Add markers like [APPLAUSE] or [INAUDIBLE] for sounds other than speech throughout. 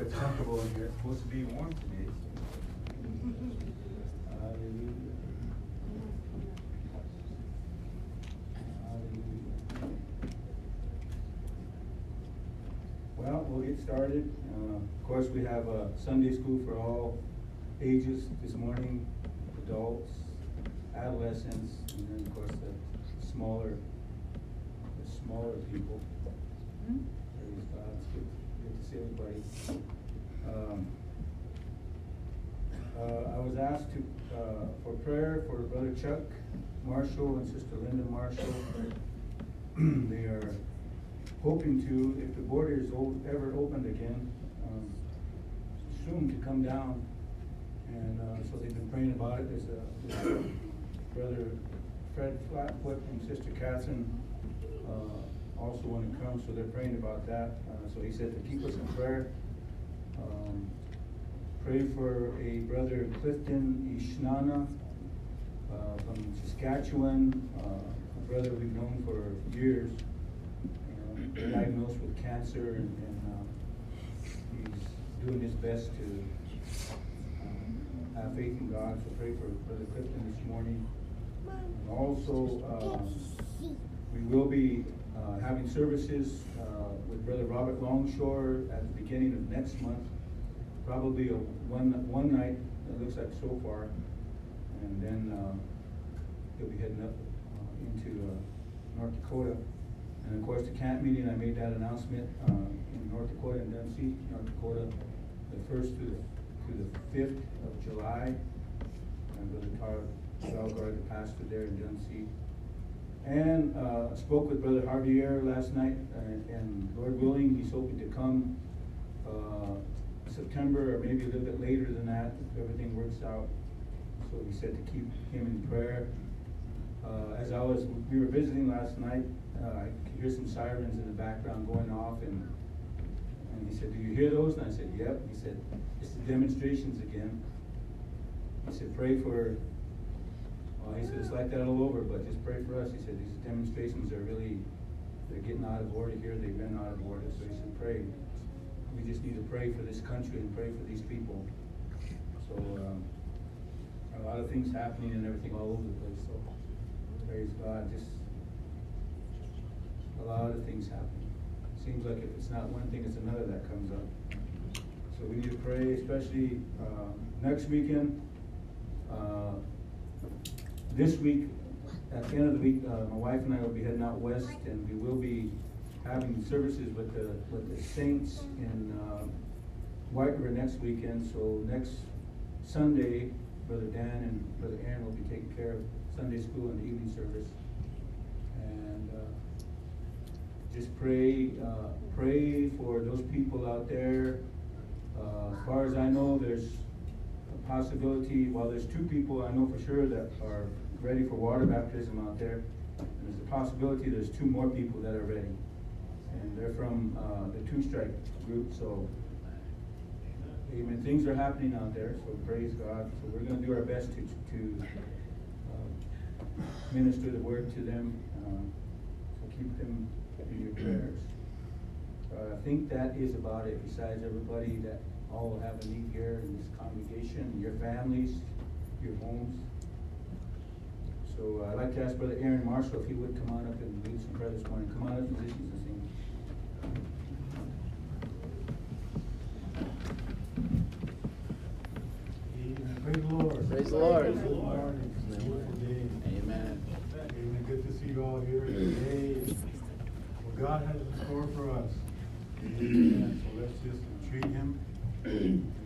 it's comfortable in here. It's supposed to be warm today. Well, we'll get started. Uh, Of course, we have a Sunday school for all ages this morning, adults, adolescents, and then, of course, the smaller, the smaller people. Praise God, everybody. Um, uh, I was asked to, uh, for prayer for Brother Chuck Marshall and Sister Linda Marshall. [CLEARS THROAT] They are hoping to, if the border is o- ever opened again, um, soon to come down. And, uh, so they've been praying about it. There's a, there's a brother Fred Flatfoot and Sister Catherine, uh, also want to come, so they're praying about that. Uh, so he said to keep us in prayer. Um, Pray for a brother Clifton Ishnana, uh, from Saskatchewan, uh, a brother we've known for years. uh, Diagnosed with cancer and, and, uh, he's doing his best to, um, have faith in God, so pray for Brother Clifton this morning. And also, um, we will be uh, having services uh, with Brother Robert Longshore at the beginning of next month. Probably a one, one night, it looks like so far. And then uh, he'll be heading up uh, into uh, North Dakota. And of course, the camp meeting, I made that announcement in North Dakota and Dunseith, North Dakota, the first to the, to the fifth of July. And Brother Tar Salgard, the pastor there in Dunseith. And uh, spoke with Brother Javier last night, uh, and Lord willing, he's hoping to come uh, September or maybe a little bit later than that, if everything works out. So he said to keep him in prayer. Uh, As I was, we were visiting last night, uh, I could hear some sirens in the background going off, and, and he said, do you hear those? And I said, yep. He said, it's the demonstrations again. He said, pray for well, he said, it's like that all over, but just pray for us. He said, these demonstrations are really, they're getting out of order here. They've been out of order. So he said, pray. We just need to pray for this country and pray for these people. So, um, a lot of things happening and everything all over the place. So, praise God. Just a lot of things happening. Seems like if it's not one thing, it's another that comes up. So we need to pray, especially uh, next weekend. Uh, this week, at the end of the week, uh, my wife and I will be heading out west, and we will be having services with the, with the saints in, uh, White River next weekend, so next Sunday, Brother Dan and Brother Aaron will be taking care of Sunday school and the evening service. And, uh, just pray, uh, pray for those people out there. Uh, as far as I know, there's a possibility, well, there's two people I know for sure that are ready for water baptism out there. And There's a possibility there's two more people that are ready. And they're from, uh, the Two Strike group, so, amen, things are happening out there, so praise God. So we're gonna do our best to, to, uh, minister the word to them, uh, so keep them in your prayers. Uh, I think that is about it, besides everybody that all have a need here in this congregation, your families, your homes. So uh, I'd like to ask Brother Aaron Marshall if he would come on up and lead some prayer this morning. Come on up, musicians, and sing. Amen. Praise the Lord. Praise the Lord. Praise the Lord. It's a. Amen. Amen. Good to see you all here today. What God has in store for us. Amen. So let's just treat Him.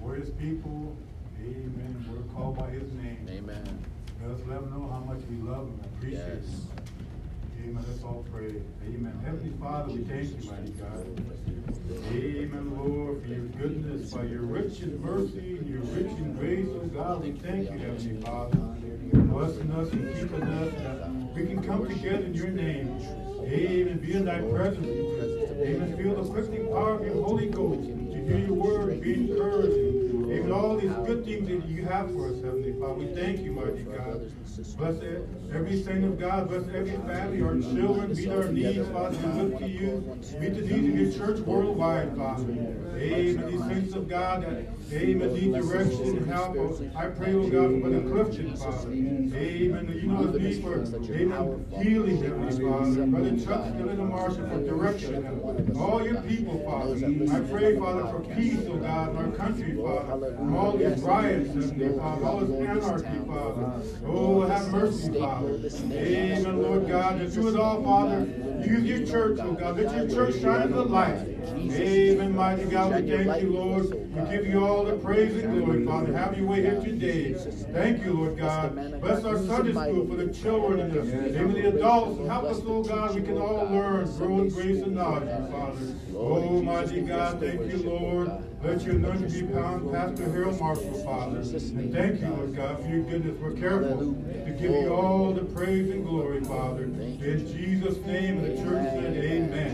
We're His people. Amen. We're called by His name. Amen. Let us let Him know how much we love them and appreciate. Yes. Amen. Let's all pray. Amen. Heavenly Father, we thank you, mighty God. Amen, Lord, for your goodness, by your rich in mercy and your rich in grace. Oh God, we thank you, Heavenly Father, for blessing us and keeping us that we can come together in your name. Amen. Be in thy presence. Amen. Feel the quickening power of your Holy Ghost to hear your word, be encouraged. Amen. all these good things that you have for us, Heavenly Father. We thank you, mighty God. Bless every saint of God. Bless every family, our children. Meet our needs, Father. We look to you. Meet the needs of your church worldwide, Father. Amen. These saints of God that, amen, need direction and help. I pray, oh God, for the Clifton, Father. Amen. You know the need for, amen, healing, Heavenly Father. Brother Chuck, still in the marshal for direction. All your people, Father. I pray, Father, for peace, oh God, in our country, Father. From all these riots, Father. All this anarchy, Father. Oh, have mercy, Father. Amen, Lord God. To do it all, Father. Use your church, oh God. Let your church shine the light. Amen, mighty God. We thank you, Lord. We give you all the praise and glory, Father. Have your way here today. Thank you, Lord God. Bless our Sunday school for the children and the, even the adults. Help us, oh God. We can all learn, grow in grace and knowledge, Father. Oh, mighty God, thank you, Lord. Let your anointing be found, Pastor Harold Marshall, Father. And thank you, Lord God, for your goodness. We're careful to give you all the praise and glory, Father. In Jesus' name, and the church said, Amen.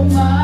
alma.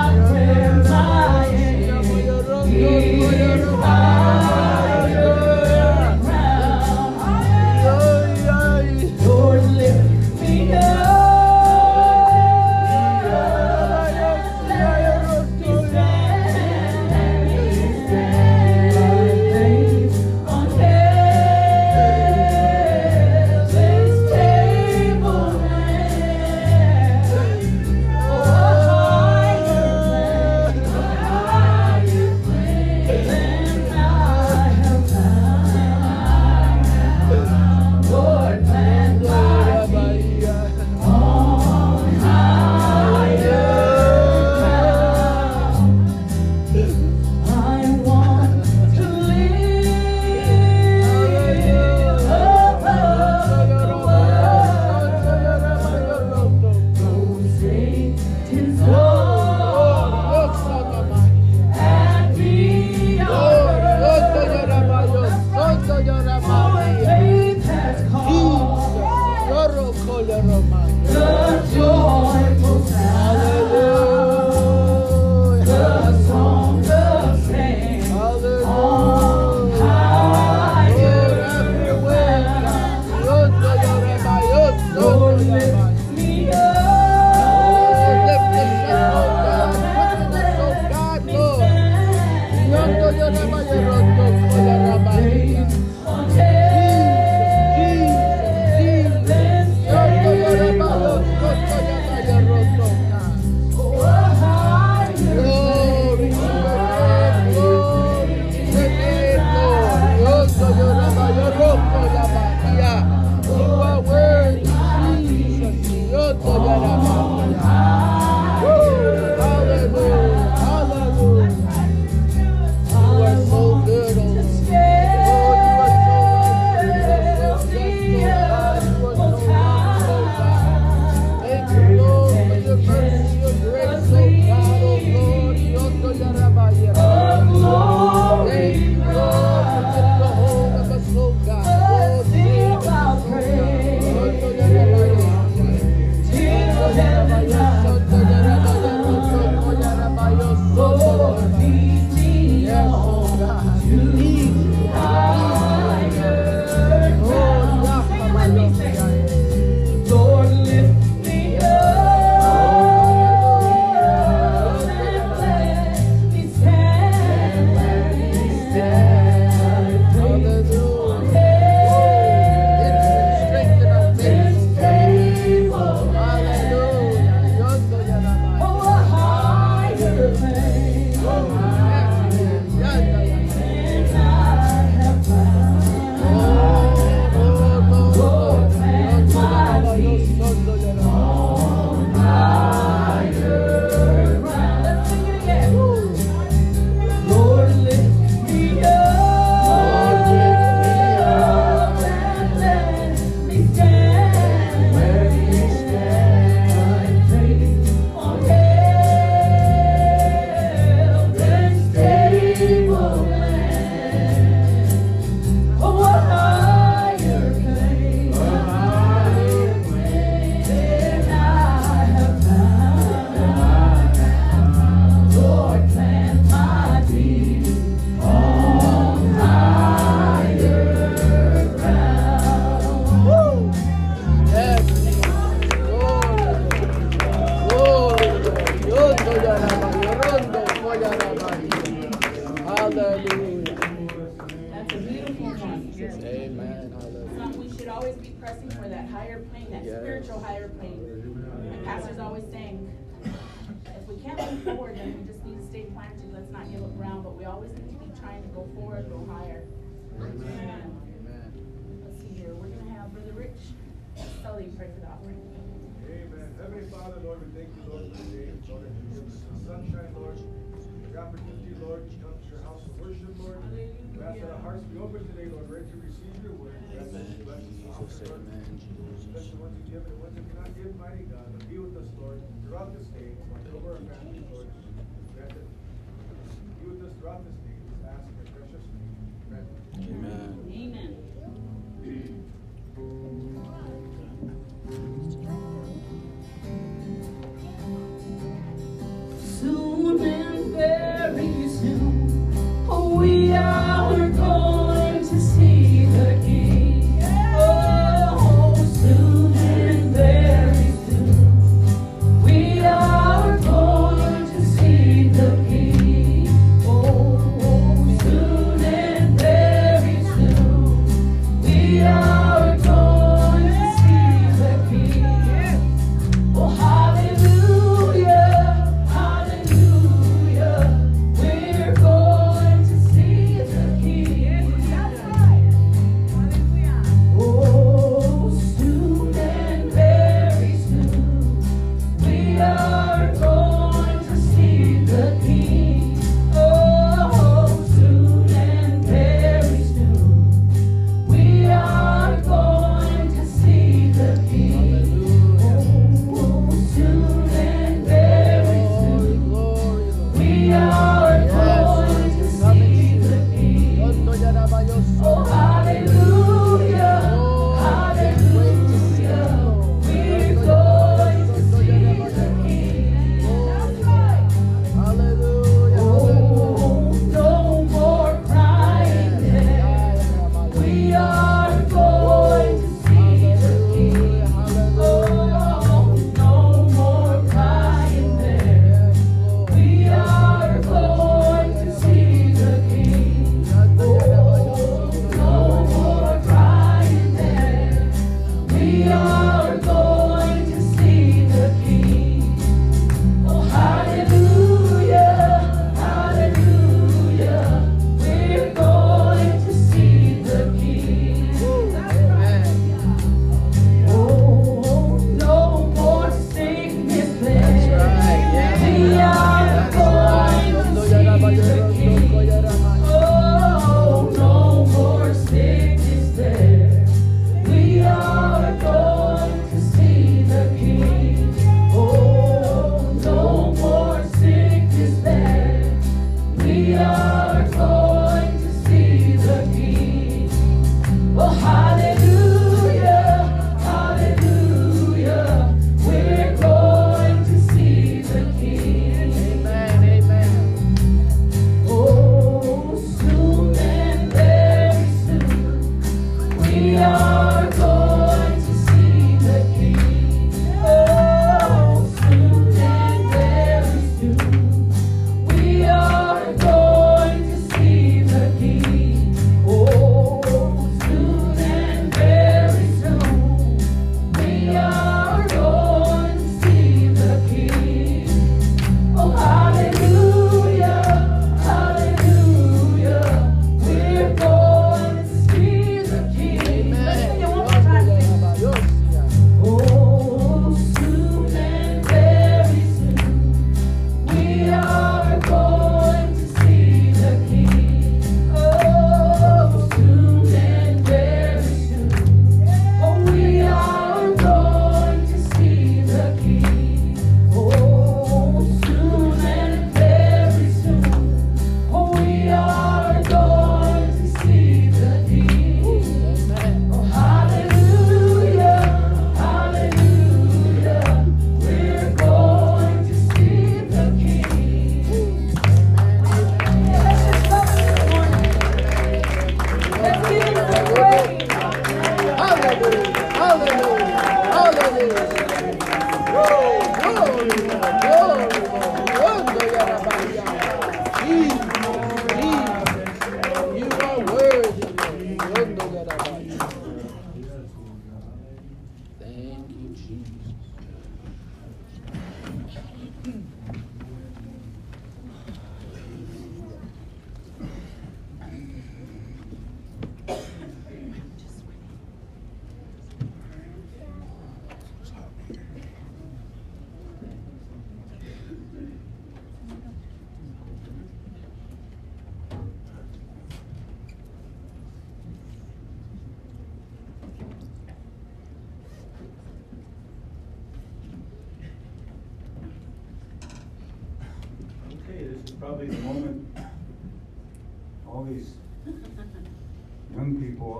Oh!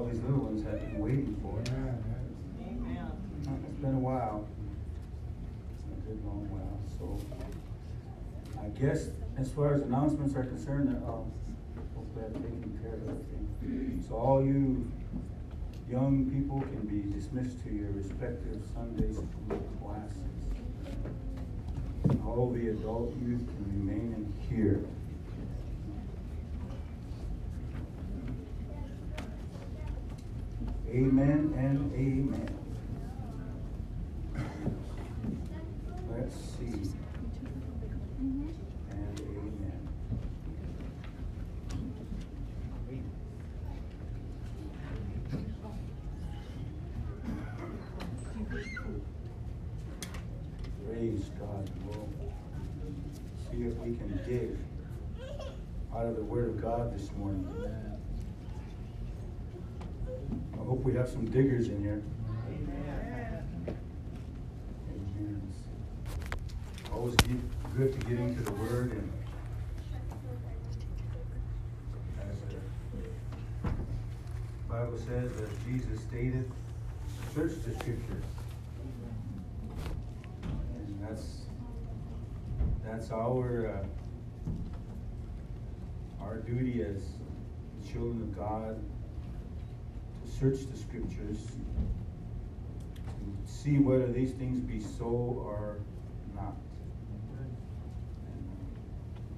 All these little ones have been waiting for. Amen. It's been a while. It's been A good long while, so. I guess as far as announcements are concerned, uh, hopefully I've taken care of everything. So all you young people can be dismissed to your respective Sunday school classes. All the adult youth can remain in here. Amen and amen. Let's see. And amen. Praise God. We'll see if we can dig out of the Word of God this morning. I hope we have some diggers in here. Amen. Always good to get into the Word and as the Bible says, as Jesus stated, search the Scriptures. And that's that's our uh, our duty as children of God search the Scriptures to see whether these things be so or not.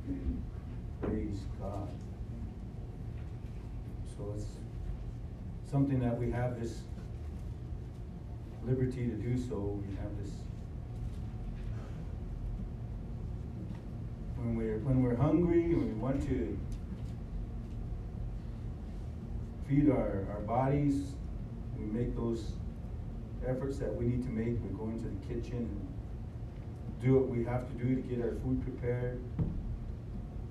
And, uh, praise God. So it's something that we have this liberty to do so. We have this when we're when we're hungry and we want to feed our, our bodies, we make those efforts that we need to make. We go into the kitchen and do what we have to do to get our food prepared,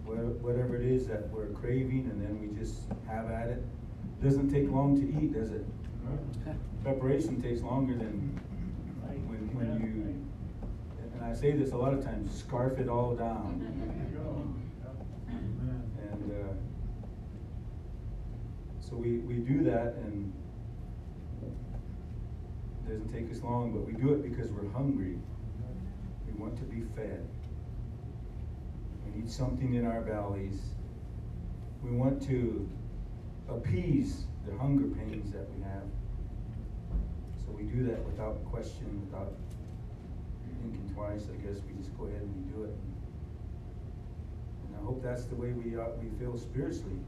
whatever it is that we're craving, and then we just have at it. Doesn't take long to eat, does it? Preparation takes longer than when, when you, and I say this a lot of times, scarf it all down. [LAUGHS] And uh, so we, we do that, and it doesn't take us long, but we do it because we're hungry. We want to be fed. We need something in our bellies. We want to appease the hunger pains that we have. So we do that without question, without thinking twice. I guess we just go ahead and we do it. And I hope that's the way we are, we feel spiritually.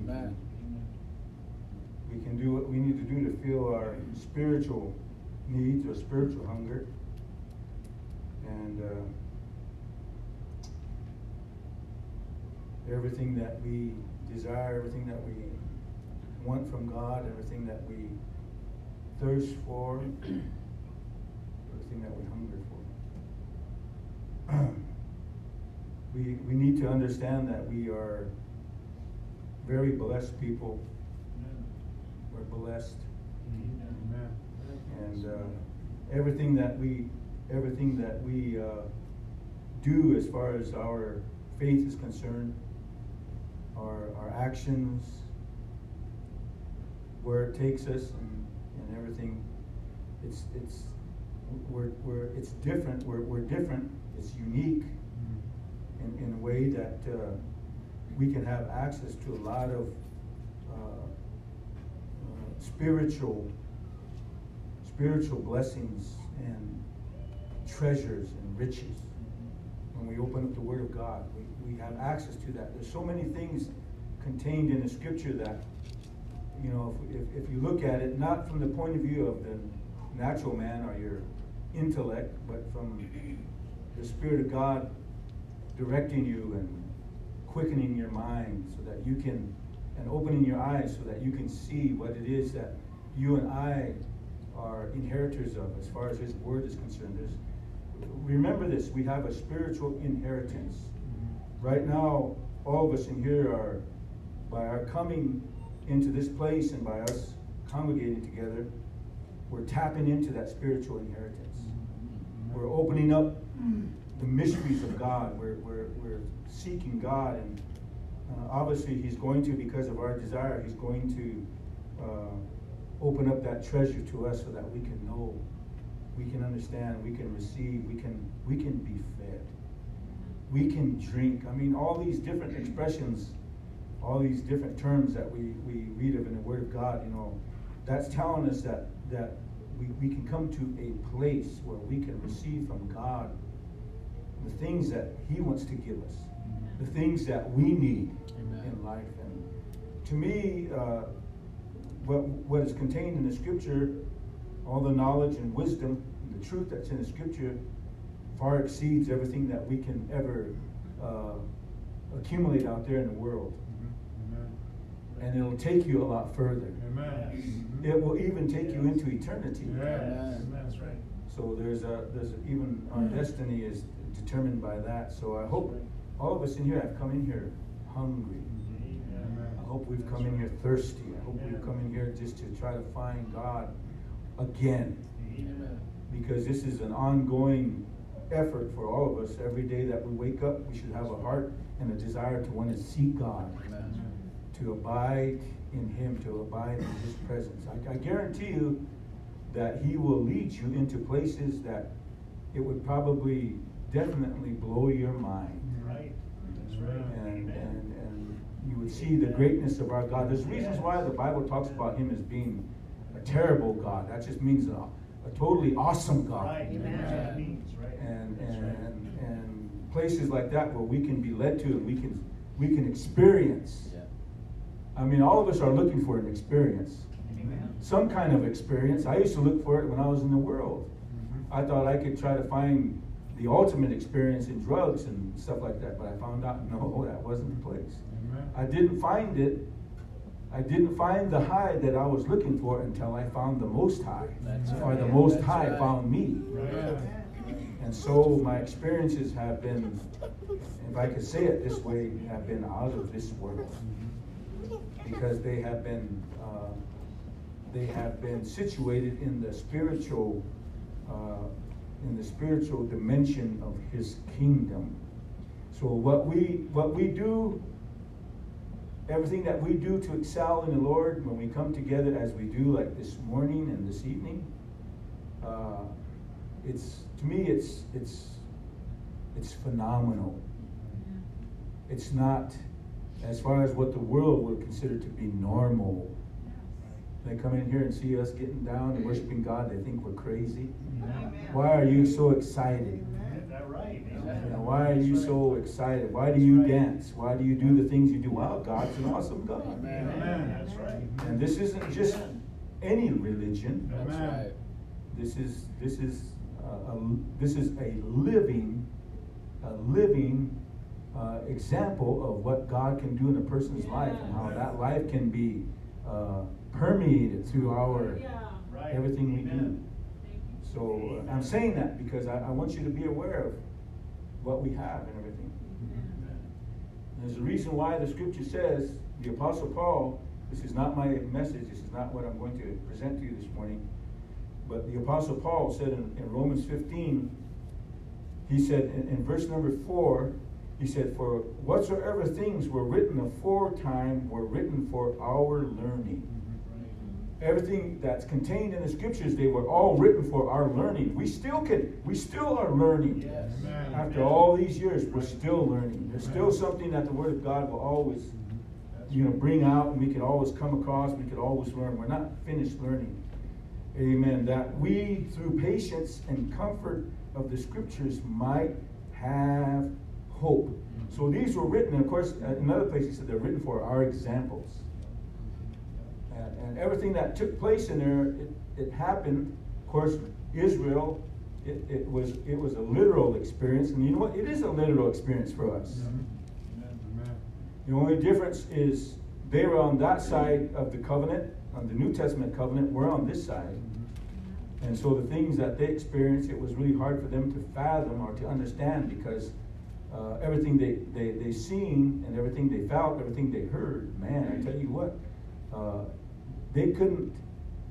We Amen. we can do what we need to do to feel our spiritual needs or spiritual hunger. And uh, everything that we desire, everything that we want from God, everything that we thirst for, everything that we hunger for. [CLEARS THROAT] we, we need to understand that we are very blessed people. We're blessed. And uh, everything that we, everything that we uh, do as far as our faith is concerned, our, our actions, where it takes us and, and everything, it's, it's, we're, we're, it's different, we're, we're different, it's unique in, in a way that uh, we can have access to a lot of uh, uh, spiritual spiritual blessings and treasures and riches when we open up the Word of God. We, we have access to that. There's so many things contained in the Scripture that, you know, if, if, if you look at it, not from the point of view of the natural man or your intellect, but from the Spirit of God directing you and quickening your mind so that you can, and opening your eyes so that you can see what it is that you and I are inheritors of as far as His Word is concerned. There's, remember this, we have a spiritual inheritance. Mm-hmm. Right now, all of us in here are, by our coming into this place and by us congregating together, we're tapping into that spiritual inheritance. Mm-hmm. We're opening up mm. the mysteries of God. We're, we're, we're seeking God, and uh, obviously, He's going to, because of our desire, He's going to uh, open up that treasure to us so that we can know, we can understand, we can receive, we can, we can be fed, we can drink. I mean, all these different expressions, all these different terms that we, we read of in the Word of God, you know, that's telling us that, that we, we can come to a place where we can receive from God the things that He wants to give us, the things that we need Amen. in life. And to me, uh, what, what is contained in the Scripture, all the knowledge and wisdom, and the truth that's in the Scripture, far exceeds everything that we can ever uh, accumulate out there in the world. Amen. And it'll take you a lot further. Amen. It will even take you into eternity. Yes. Amen. That's right. So there's a, there's a- even our destiny is determined by that. So I hope all of us in here have come in here hungry. I hope we've come in here thirsty. I hope we've come in here just to try to find God again. Because this is an ongoing effort for all of us. Every day that we wake up, we should have a heart and a desire to want to seek God, Amen. to abide in Him, to abide in His presence. I, I guarantee you that He will lead you into places that it would probably definitely blow your mind. Right. And, and, and you would see the greatness of our God. There's reasons why the Bible talks about him as being a terrible God. That just means a, a totally awesome God. Right. Amen. That's what it means, right? And, and, and, and places like that where we can be led to and we can, we can experience. I mean, all of us are looking for an experience, some kind of experience. I used to look for it when I was in the world. Mhm. I thought I could try to find the ultimate experience in drugs and stuff like that, but I found out [LAUGHS] no, that wasn't the place. Amen. I didn't find it. I didn't find the high that I was looking for until I found the Most High, That's or the. Most That's High right. found me. Right. And so my experiences have been, if I could say it this way, have been out of this world because they have been uh, they have been situated in the spiritual uh, in the spiritual dimension of His kingdom. So what we what we do, everything that we do to excel in the Lord when we come together as we do, like this morning and this evening, uh, it's to me it's it's it's phenomenal. It's not as far as what the world would consider to be normal. They come in here and see us getting down and worshiping God, they think we're crazy. Why are you so excited? That right. You know, why are you so excited? Why do you dance? Why do you do the things you do? Wow, God's an awesome God. Amen. Amen. That's right. And this isn't just any religion. That's right. This is this is uh, a, this is a living a living uh, example of what God can do in a person's life and how that life can be uh, permeated through our Right. everything we do. So uh, I'm saying that because I, I want you to be aware of what we have and everything. There's a reason why the scripture says, the Apostle Paul, this is not my message, this is not what I'm going to present to you this morning, but the Apostle Paul said in, in Romans 15, he said in, in verse number 4, he said, For whatsoever things were written aforetime were written for our learning. Everything that's contained in the scriptures, they were all written for our learning. We still can, we still are learning. Yes. Amen. After all these years, we're still learning. There's still something that the Word of God will always, you know, bring out, and we can always come across. We could always learn. We're not finished learning. Amen. That we, through patience and comfort of the Scriptures, might have hope. Mm-hmm. So these were written, and of course, another place he said they're written for our examples. And, and everything that took place in there, it, it happened. Of course, Israel, it, it was it was a literal experience, and you know what? It is a literal experience for us. Amen. The only difference is they were on that side of the covenant, on the New Testament covenant. We're on this side. And so the things that they experienced, it was really hard for them to fathom or to understand because uh, everything they, they, they seen and everything they felt, everything they heard, man, I tell you what, uh, they couldn't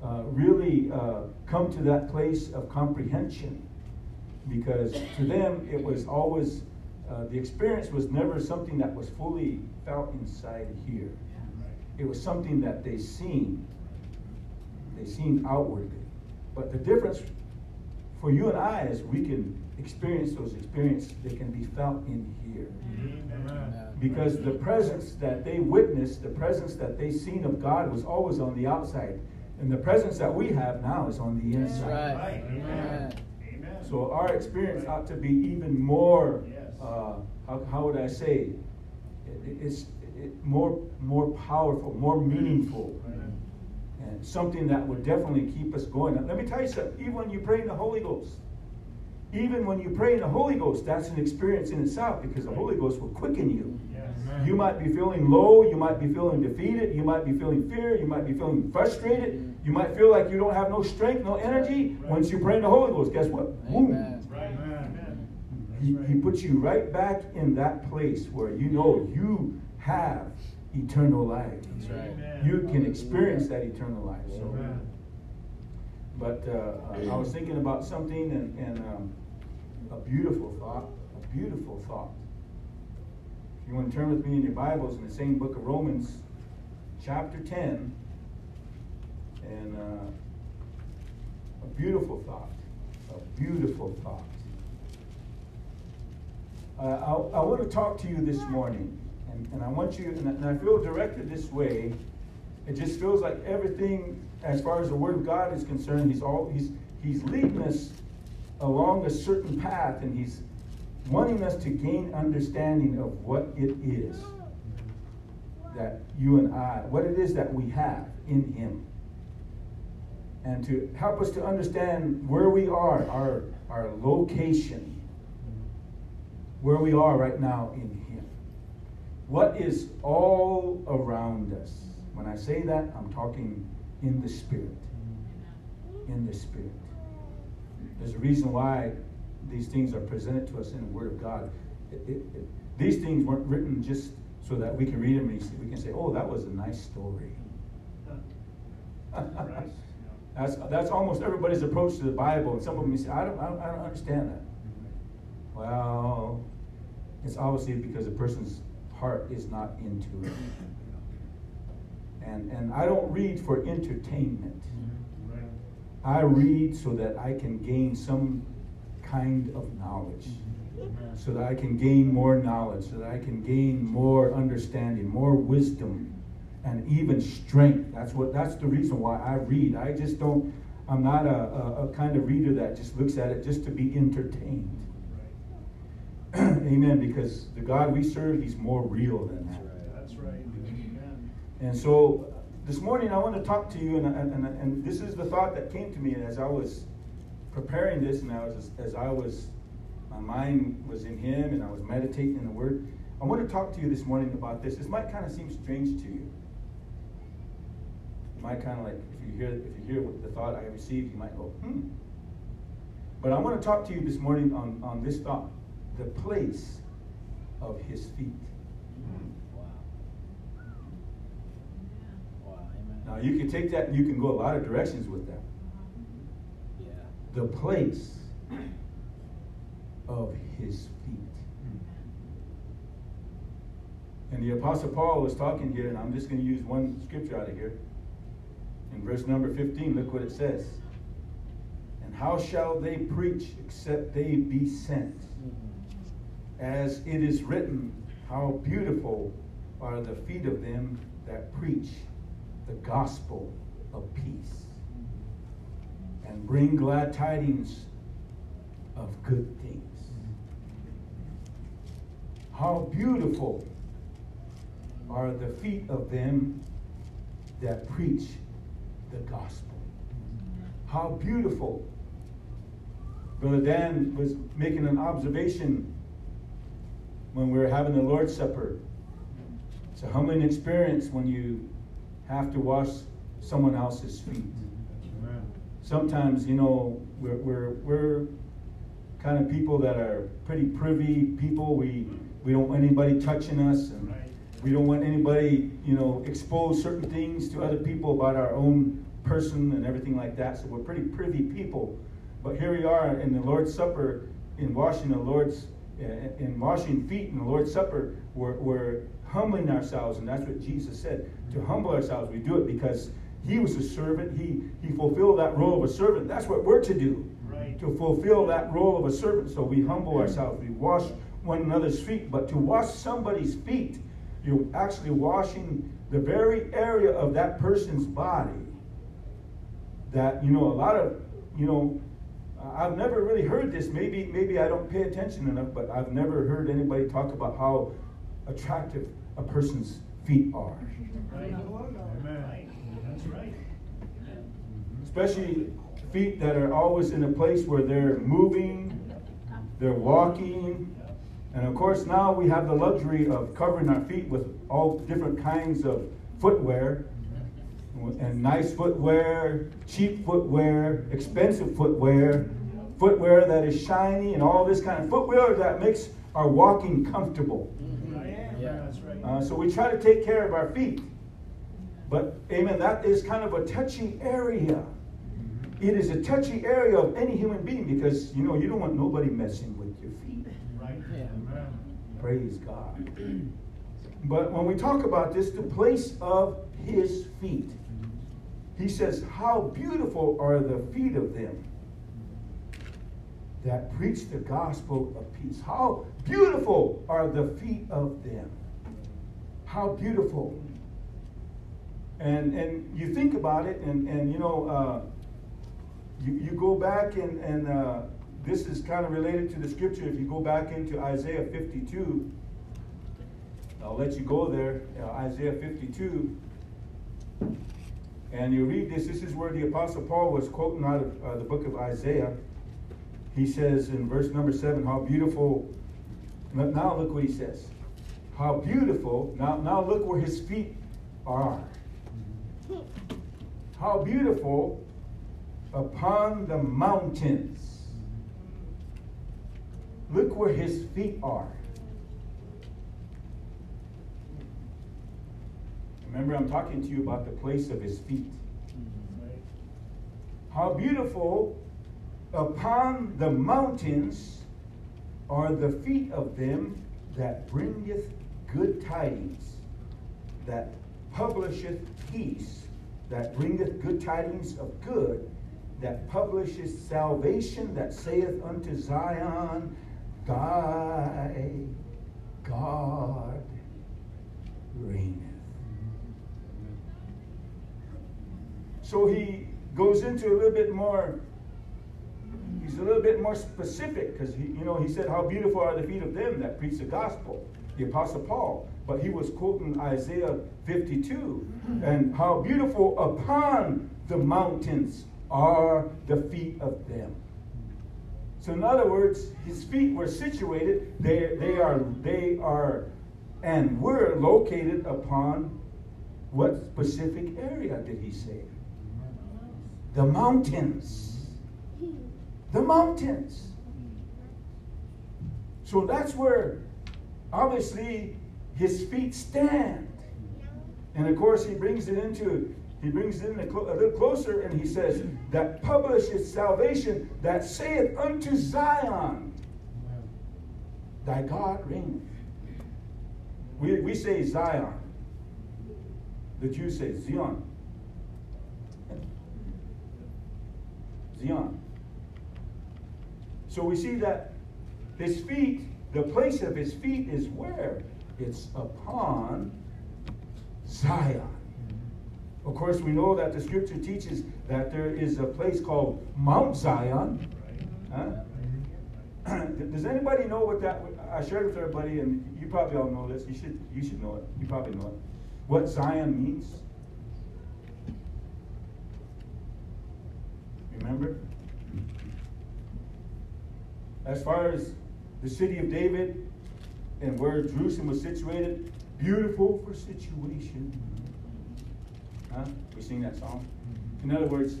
uh, really uh, come to that place of comprehension because to them it was always uh, the experience was never something that was fully felt inside here. It was something that they seen. They seen outwardly. But the difference for you and I is we can experience those experiences. They can be felt in here. Amen. Because the presence that they witnessed, the presence that they seen of God was always on the outside. And the presence that we have now is on the That's inside. right. Amen. Amen. So our experience ought to be even more, uh, how, how would I say, it, it's it, more, more powerful, more meaningful. And something that would definitely keep us going. Now, let me tell you something, even when you pray in the Holy Ghost, even when you pray in the Holy Ghost, that's an experience in itself because the Holy Ghost will quicken you. Amen. You might be feeling low, you might be feeling defeated, you might be feeling fear, you might be feeling frustrated, you might feel like you don't have no strength, no energy. Once you pray in the Holy Ghost, guess what? Boom. Amen. Amen. He, he puts you right back in that place where you know you have eternal life. That's right. You can experience that eternal life. So, but uh, I was thinking about something and, and um, a beautiful thought, a beautiful thought. You want to turn with me in your Bibles in the same book of Romans, chapter 10, and uh, a beautiful thought, a beautiful thought. Uh, I, I want to talk to you this morning, and, and I want you, and I, and I feel directed this way. It just feels like everything, as far as the Word of God is concerned, He's all He's He's leading us along a certain path, and He's wanting us to gain understanding of what it is that you and I, what it is that we have in Him, and to help us to understand where we are, our our location where we are right now in Him. What is all around us? When I say that, I'm talking in the Spirit. In the Spirit. There's a reason why these things are presented to us in the Word of God. It- it- it- these things weren't written just so that we can read them and we can say, oh, that was a nice story. [LAUGHS] that's, that's almost everybody's approach to the Bible. And some of them say, I don't, I don't, I don't understand that. Well, it's obviously because the person's heart is not into it. And, and I don't read for entertainment. Mm-hmm. I read so that I can gain some kind of knowledge. Mm-hmm. So that I can gain more knowledge, so that I can gain more understanding, more wisdom, and even strength. That's what that's the reason why I read. I just don't I'm not a, a, a kind of reader that just looks at it just to be entertained. [CLEARS THROAT] Amen. Because the God we serve, He's more real than that. That's right. Amen. And so this morning I want to talk to you, and, and, and, and this is the thought that came to me as I was preparing this, and I was as I was, my mind was in Him, and I was meditating in the Word. I want to talk to you this morning about this. This might kind of seem strange to you. It might kind of like if you hear if you hear what the thought I received, you might go, hmm. But I want to talk to you this morning on, on this thought, the place of His feet. Wow. Wow. Amen. Now you can take that and you can go a lot of directions with that. The place of his feet. And the Apostle Paul was talking here, and I'm just going to use one scripture out of here. In verse number 15, look what it says. And how shall they preach except they be sent? As it is written, how beautiful are the feet of them that preach the gospel of peace and bring glad tidings of good things. How beautiful are the feet of them that preach the gospel. How beautiful. Brother Dan was making an observation when we were having the Lord's Supper. It's a humbling experience when you have to wash someone else's feet. Sometimes, you know, we're, we're, we're kind of people that are pretty privy people. We, we don't want anybody touching us, and we don't want anybody, you know, expose certain things to other people about our own person and everything like that. So we're pretty privy people. But here we are in the Lord's Supper, in washing the Lord's, uh, in washing feet in the Lord's Supper, we're, we're humbling ourselves, and that's what Jesus said. To humble ourselves, we do it because He was a servant. He He fulfilled that role of a servant. That's what we're to do. Right. To fulfill that role of a servant. So we humble ourselves. We wash one another's feet. But to wash somebody's feet, you're actually washing the very area of that person's body that you know a lot of you know I've never really heard this. Maybe maybe I don't pay attention enough, but I've never heard anybody talk about how attractive a person's feet are. Right. Amen. Especially feet that are always in a place where they're moving, they're walking. And of course, now we have the luxury of covering our feet with all different kinds of footwear and nice footwear, cheap footwear, expensive footwear, footwear that is shiny, and all this kind of footwear that makes our walking comfortable. Right. Yeah, that's right. Uh, so we try to take care of our feet. But, amen, that is kind of a touchy area. It is a touchy area of any human being because, you know, you don't want nobody messing with your feet. Right. Yeah. Praise God. But when we talk about this, the place of his feet, he says, How beautiful are the feet of them that preach the gospel of peace. How beautiful are the feet of them. How beautiful. And, and you think about it, and, and you know, uh, you, you go back and, and uh, this is kind of related to the scripture. If you go back into Isaiah 52, I'll let you go there, uh, Isaiah 52. And you read this. This is where the Apostle Paul was quoting out of uh, the book of Isaiah. He says in verse number 7, How beautiful. Now look what he says. How beautiful. Now, now look where his feet are. How beautiful upon the mountains. Look where his feet are. Remember, I'm talking to you about the place of his feet. How beautiful upon the mountains are the feet of them that bringeth good tidings, that publisheth peace, that bringeth good tidings of good, that publisheth salvation, that saith unto Zion, Thy God reigneth. So he goes into a little bit more, he's a little bit more specific because he, you know, he said, How beautiful are the feet of them that preach the gospel, the Apostle Paul. But he was quoting Isaiah 52. And how beautiful upon the mountains are the feet of them. So in other words, his feet were situated, they, they are they are and were located upon what specific area did he say? The mountains. The mountains. So that's where obviously his feet stand. And of course he brings it into he brings it in a, clo- a little closer and he says that publishes salvation that saith unto Zion thy God reigneth. We, we say Zion. The Jews say Zion. Zion. So we see that his feet, the place of his feet is where? It's upon Zion. Of course, we know that the scripture teaches that there is a place called Mount Zion. Huh? [CLEARS THROAT] Does anybody know what that? I shared with everybody, and you probably all know this. You should, you should know it. You probably know it. What Zion means. Remember? As far as the city of David and where Jerusalem was situated, beautiful for situation. Huh? We sing that song. In other words,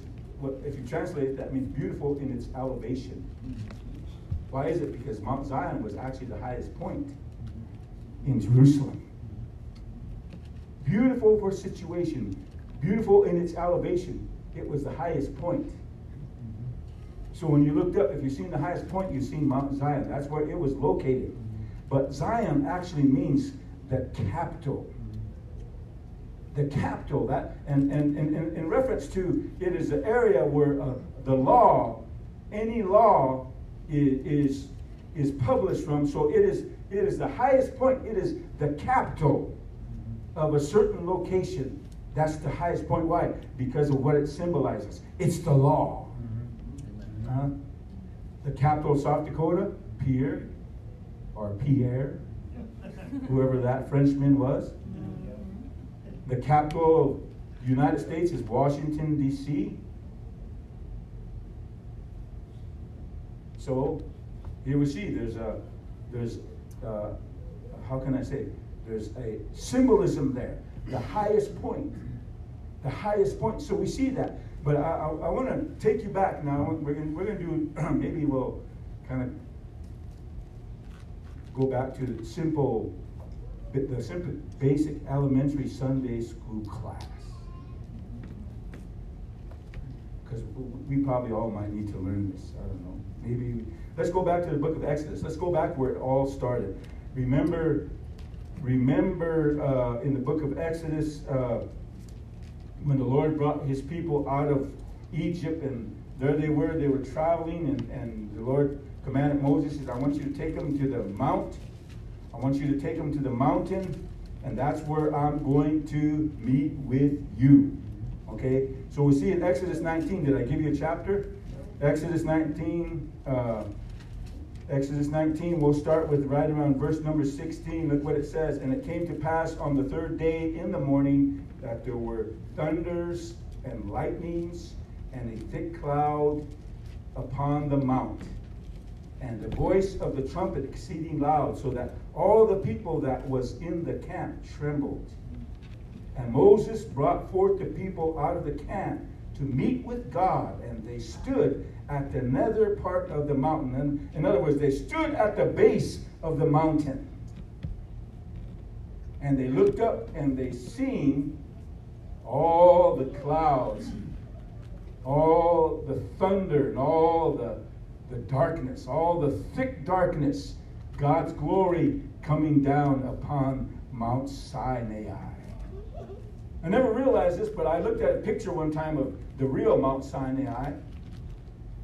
if you translate that means beautiful in its elevation. Why is it? Because Mount Zion was actually the highest point in Jerusalem. Beautiful for situation, beautiful in its elevation. It was the highest point. So when you looked up, if you've seen the highest point, you've seen Mount Zion. That's where it was located. But Zion actually means the capital. The capital, that and, and, and, and in reference to it is the area where uh, the law, any law is, is is published from. So it is it is the highest point. It is the capital of a certain location. That's the highest point. Why? Because of what it symbolizes. It's the law. Huh? The capital of South Dakota, Pierre, or Pierre, [LAUGHS] whoever that Frenchman was. The capital of the United States is Washington, D.C. So here we see there's a, there's, uh, how can I say, there's a symbolism there, the highest point, the highest point. So we see that. But I, I, I want to take you back now. We're going we're gonna do, [CLEARS THROAT] maybe we'll kind of go back to simple, the simple basic elementary Sunday school class. Because we probably all might need to learn this. I don't know. Maybe, let's go back to the book of Exodus. Let's go back where it all started. Remember, remember uh, in the book of Exodus, uh, when the Lord brought his people out of Egypt, and there they were, they were traveling, and, and the Lord commanded Moses, says, I want you to take them to the mount. I want you to take them to the mountain, and that's where I'm going to meet with you. Okay? So we see in Exodus 19, did I give you a chapter? Exodus 19, uh, Exodus 19, we'll start with right around verse number 16. Look what it says. And it came to pass on the third day in the morning that there were thunders and lightnings and a thick cloud upon the mount, and the voice of the trumpet exceeding loud, so that all the people that was in the camp trembled. And Moses brought forth the people out of the camp to meet with God, and they stood at the nether part of the mountain. And in other words, they stood at the base of the mountain. And they looked up and they seen all the clouds, all the thunder, and all the, the darkness, all the thick darkness, God's glory coming down upon Mount Sinai. I never realized this, but I looked at a picture one time of the real Mount Sinai.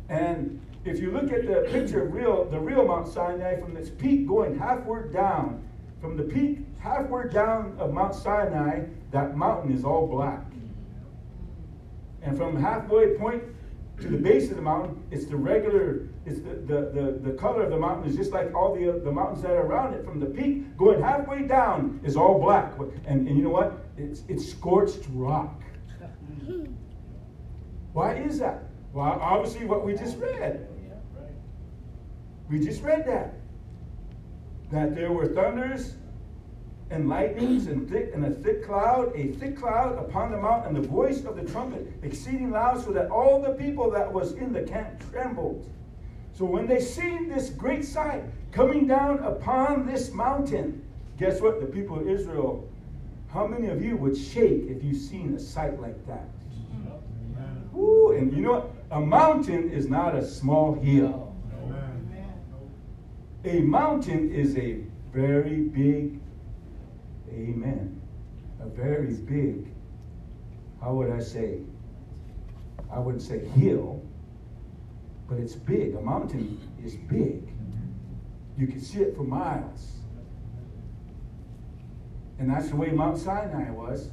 And if you look at the picture of real, the real Mount Sinai from this peak going halfward down, from the peak halfward down of Mount Sinai, that mountain is all black. And from halfway point to the base of the mountain, it's the regular, it's the, the, the, the color of the mountain is just like all the, the mountains that are around it. From the peak going halfway down is all black. And, and you know what? It's, it's scorched rock. Why is that? Well, obviously, what we just read. We just read that. That there were thunders and lightnings and thick and a thick cloud, a thick cloud upon the mount, and the voice of the trumpet exceeding loud, so that all the people that was in the camp trembled. So when they seen this great sight coming down upon this mountain, guess what? The people of Israel, how many of you would shake if you seen a sight like that? Ooh, and you know what? A mountain is not a small hill. A mountain is a very big, amen, a very big, how would I say? I wouldn't say hill, but it's big. A mountain is big. Mm-hmm. You can see it for miles. And that's the way Mount Sinai was.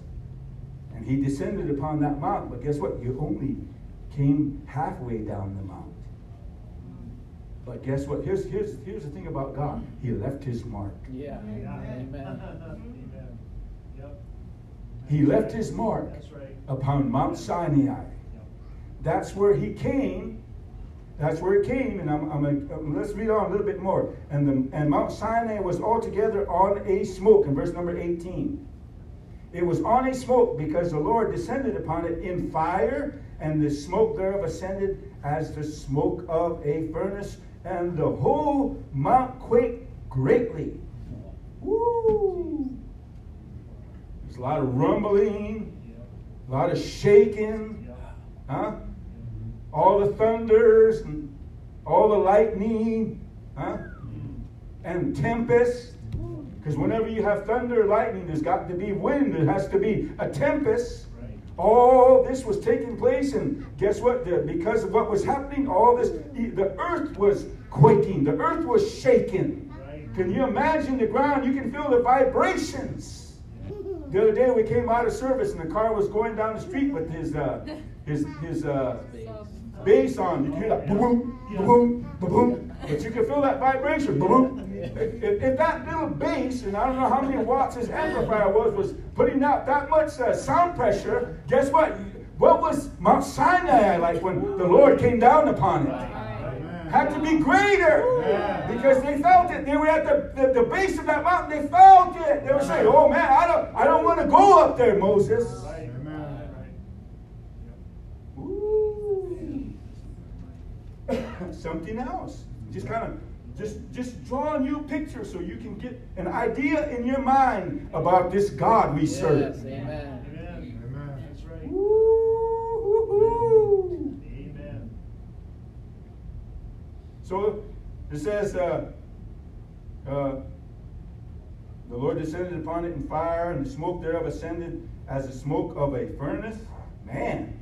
And he descended upon that mountain. But guess what? You only came halfway down the mount. But guess what? Here's, here's, here's the thing about God. He left his mark. Yeah. Amen. Amen. He left his mark right. upon Mount Sinai. That's where he came. That's where he came. And I'm, I'm, um, let's read on a little bit more. And, the, and Mount Sinai was altogether on a smoke in verse number 18. It was on a smoke because the Lord descended upon it in fire, and the smoke thereof ascended as the smoke of a furnace, and the whole mount quaked greatly. Woo! There's a lot of rumbling, a lot of shaking, huh? All the thunders and all the lightning, huh? And tempest. Because whenever you have thunder, lightning, there's got to be wind. There has to be a tempest. All this was taking place, and guess what? The- because of what was happening, all this, the earth was quaking, the earth was shaking. Right. Can you imagine the ground? You can feel the vibrations. The other day we came out of service, and the car was going down the street with his uh, his his uh, bass on. You can hear that boom, boom, boom, but you can feel that vibration. Boom. If, if that little bass, and I don't know how many watts his amplifier was, was putting out that much uh, sound pressure, guess what? What was Mount Sinai like when the Lord came down upon it? Had to be greater because they felt it. They were at the, the, the base of that mountain. They felt it. They were saying, "Oh man, I don't I don't want to go up there, Moses." Right. Amen. Right. Ooh. [LAUGHS] Something else. Just kind of just just draw a new picture so you can get an idea in your mind about this God we serve. amen. Amen. Amen. That's right. Ooh. Amen. So it says, uh, uh, the Lord descended upon it in fire, and the smoke thereof ascended as the smoke of a furnace. Man,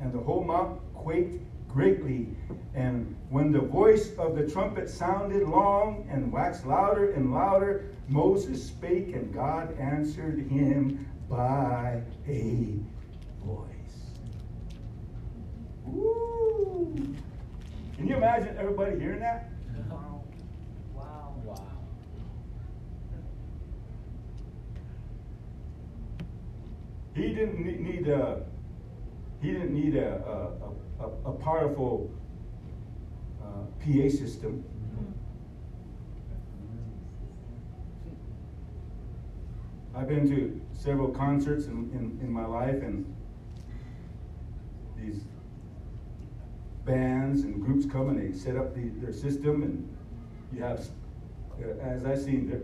and the whole mount quaked greatly. And when the voice of the trumpet sounded long and waxed louder and louder, Moses spake, and God answered him by a voice. Can you imagine everybody hearing that? Wow. Wow. Wow. He didn't need a. He didn't need a a, a, a, powerful uh, PA system. I've been to several concerts in, in, in my life, and these bands and groups come and they set up the, their system, and you have, uh, as I've seen,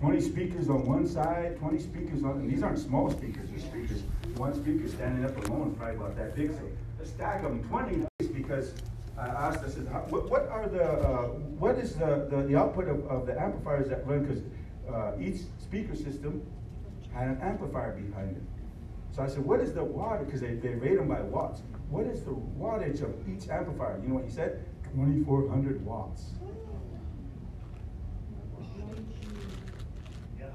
20 speakers on one side, 20 speakers on, and these aren't small speakers, they're speakers. One speaker standing up alone is probably about that big, so let's stack them 20 because I asked, I said, what, what are the, uh, what is the, the, the output of, of the amplifiers that run? Because uh, each speaker system had an amplifier behind it. So I said, what is the watt? Because they, they rate them by watts. What is the wattage of each amplifier? You know what he said? 2,400 watts. Yeah.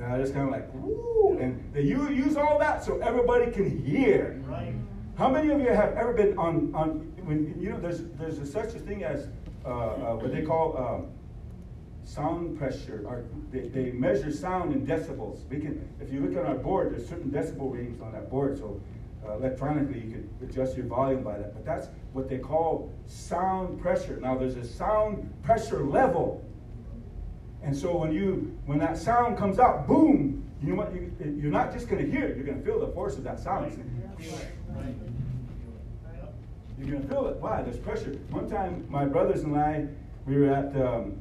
And I just kind of like, woo, and they use all that so everybody can hear. Right. How many of you have ever been on, on when, you know, there's, there's a, such a thing as uh, uh, what they call um, sound pressure, or they, they measure sound in decibels. We can, if you look on our board, there's certain decibel readings on that board, so uh, electronically you could adjust your volume by that. But that's what they call sound pressure. Now there's a sound pressure level. And so when you when that sound comes out, boom, you know what? You, you're not just going to hear it. You're going to feel the force of that sound. You're going to feel it. Why? There's pressure. One time, my brothers and I, we were at um,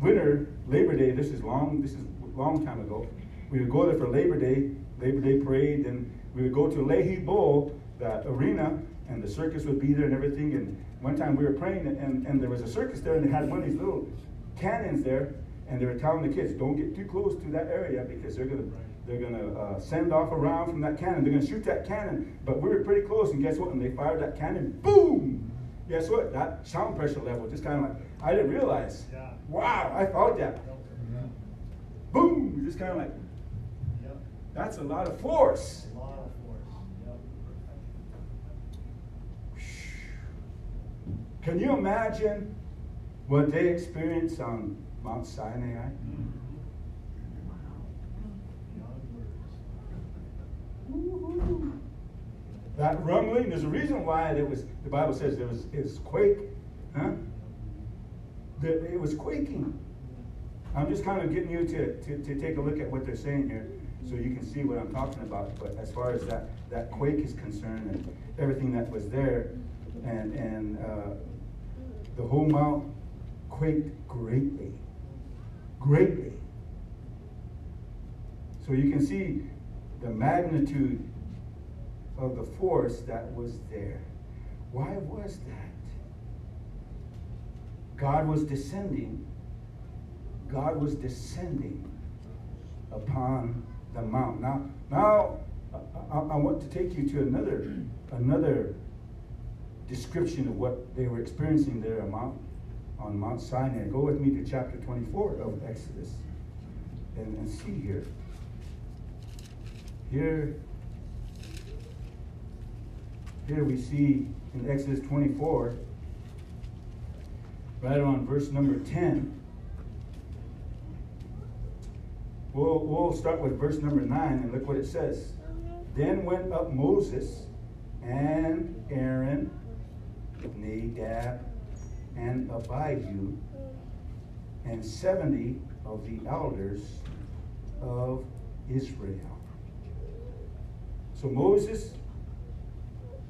winter Labor Day. This is long. This is a long time ago. We would go there for Labor Day, Labor Day parade, and we would go to Leahy Bowl, that arena, and the circus would be there and everything. And one time we were praying, and, and there was a circus there, and they had one of these little cannons there, and they were telling the kids, "Don't get too close to that area because they're gonna." They're gonna uh, send off a round from that cannon. They're gonna shoot that cannon, but we were pretty close. And guess what? When they fired that cannon, boom! Guess what? That sound pressure level just kind of like I didn't realize. Yeah. Wow! I felt that. Yep. Boom! Just kind of like Yep. that's a lot of force. A lot of force. Yep. Can you imagine what they experienced on Mount Sinai? Beyond words. That rumbling. There's a reason why there was. The Bible says there was is quake, huh? It was quaking. I'm just kind of getting you to, to, to take a look at what they're saying here, so you can see what I'm talking about. But as far as that that quake is concerned, and everything that was there, and and uh, the whole mount quaked greatly, greatly. So you can see the magnitude of the force that was there. Why was that? God was descending, God was descending upon the mount. Now, now I, I, want to take you to another, another description of what they were experiencing there on Mount, on Mount Sinai. Go with me to chapter 24 of Exodus and, and see here. Here, here we see in Exodus 24, right on verse number 10. We'll, we'll start with verse number 9 and look what it says. Then went up Moses and Aaron, Nadab, and Abihu, and 70 of the elders of Israel. So Moses,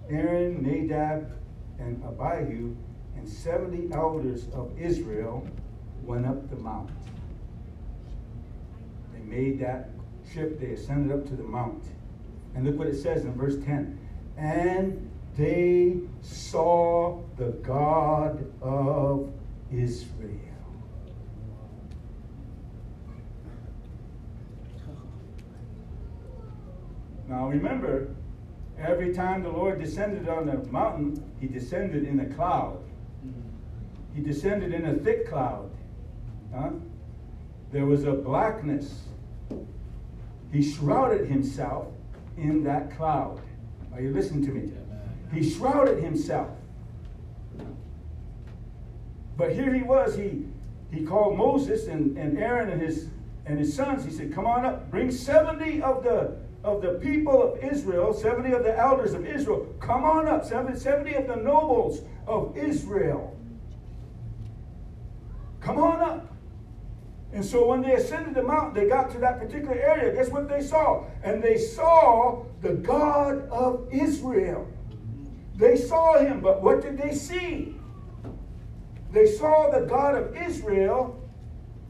Aaron, Nadab, and Abihu, and 70 elders of Israel went up the mount. They made that trip, they ascended up to the mount. And look what it says in verse 10. And they saw the God of Israel. Now remember, every time the Lord descended on the mountain, he descended in a cloud. He descended in a thick cloud. Huh? There was a blackness. He shrouded himself in that cloud. Are you listening to me? He shrouded himself. But here he was. He he called Moses and, and Aaron and his and his sons. He said, Come on up, bring 70 of the of the people of Israel, 70 of the elders of Israel, come on up, 70, 70 of the nobles of Israel. Come on up. And so when they ascended the mountain, they got to that particular area. Guess what they saw? And they saw the God of Israel. They saw him, but what did they see? They saw the God of Israel,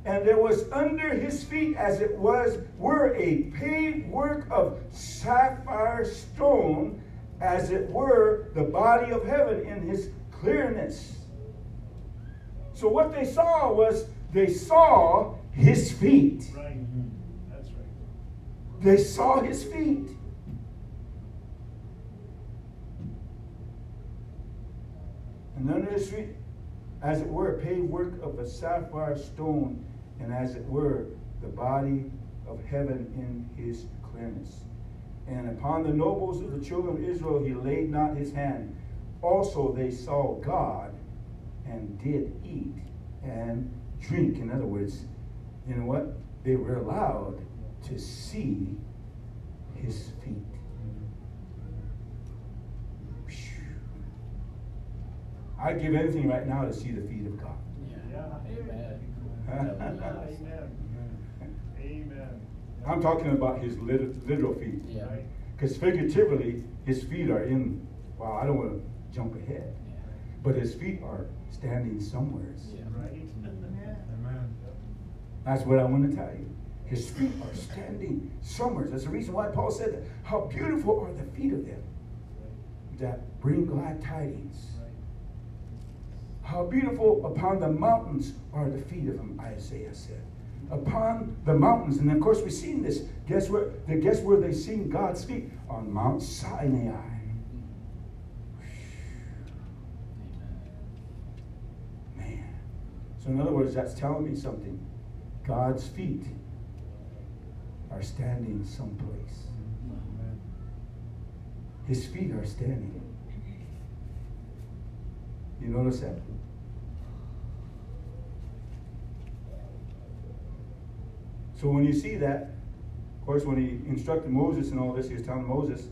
and there was under his feet, as it was, were a paved work of sapphire stone, as it were the body of heaven in his clearness. So what they saw was they saw his feet. Right. Hmm, that's right. They saw his feet. And under his feet, as it were, paved work of a sapphire stone, and as it were, the body of heaven in his clearness. And upon the nobles of the children of Israel he laid not his hand. Also they saw God and did eat and drink. In other words, you know what? They were allowed to see his feet. I'd give anything right now to see the feet of God. Yeah. Amen. Amen. [LAUGHS] Amen. I'm talking about his lit- literal feet. Yeah. Because figuratively, his feet are in, wow, I don't want to jump ahead. Yeah. But his feet are standing somewhere. Yeah. Right. Amen. That's what I want to tell you. His feet are standing somewhere. That's the reason why Paul said that. How beautiful are the feet of them that bring glad tidings. How beautiful upon the mountains are the feet of them, Isaiah said. Upon the mountains, and of course we've seen this. Guess where? Guess where they've seen God's feet on Mount Sinai. Man. So in other words, that's telling me something. God's feet are standing someplace. His feet are standing. You notice that? So when you see that, of course, when he instructed Moses and all this, he was telling Moses,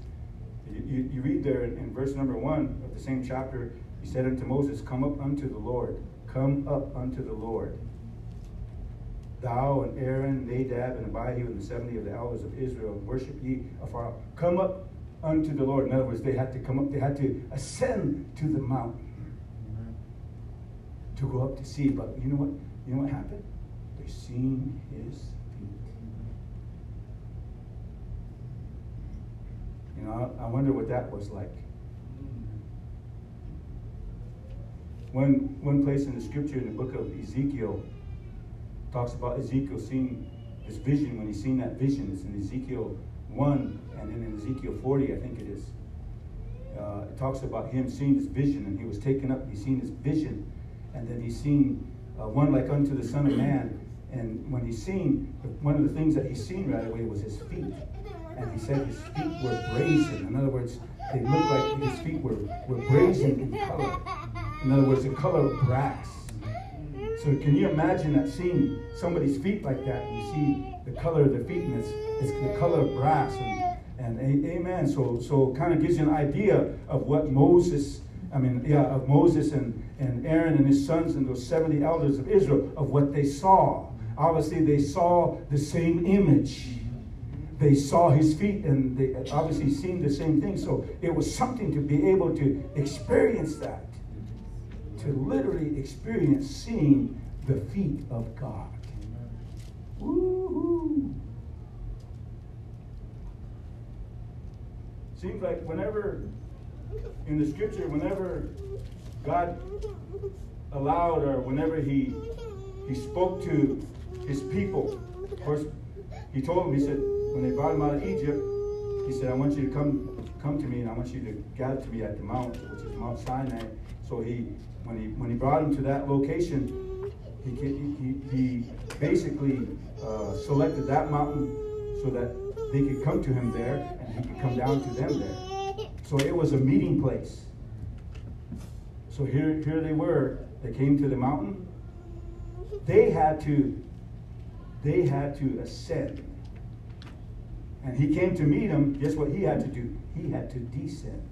you, you, you read there in, in verse number one of the same chapter, he said unto Moses, Come up unto the Lord. Come up unto the Lord. Thou and Aaron, Nadab, and Abihu, and the seventy of the elders of Israel, worship ye afar. Come up unto the Lord. In other words, they had to come up, they had to ascend to the mountain to go up to see. But you know what? You know what happened? They seen his feet. You know, I, wonder what that was like. One, one place in the scripture in the book of Ezekiel talks about Ezekiel seeing this vision. When he's seen that vision, it's in Ezekiel 1 and then in Ezekiel 40, I think it is. Uh, it talks about him seeing this vision and he was taken up. He seen this vision and then he seen uh, one like unto the Son of Man. And when he seen, one of the things that he seen right away was his feet. And he said his feet were brazen. In other words, they looked like his feet were, were brazen in color. In other words, the color of brass. So can you imagine that seeing somebody's feet like that? You see the color of their feet, and it's, it's the color of brass. And, and amen. So so kind of gives you an idea of what Moses, I mean, yeah, of Moses and, and Aaron and his sons and those 70 elders of Israel, of what they saw. Obviously, they saw the same image they saw his feet and they obviously seen the same thing. So it was something to be able to experience that, to literally experience seeing the feet of God. Woo-hoo. Seems like whenever in the scripture, whenever God allowed or whenever he he spoke to his people, of course, he told them, he said, when they brought him out of Egypt, he said, I want you to come come to me and I want you to gather to me at the mount, which is Mount Sinai. So he when he when he brought him to that location, he he, he basically uh, selected that mountain so that they could come to him there and he could come down to them there. So it was a meeting place. So here here they were. They came to the mountain. They had to they had to ascend and he came to meet him, guess what he had to do? He had to descend.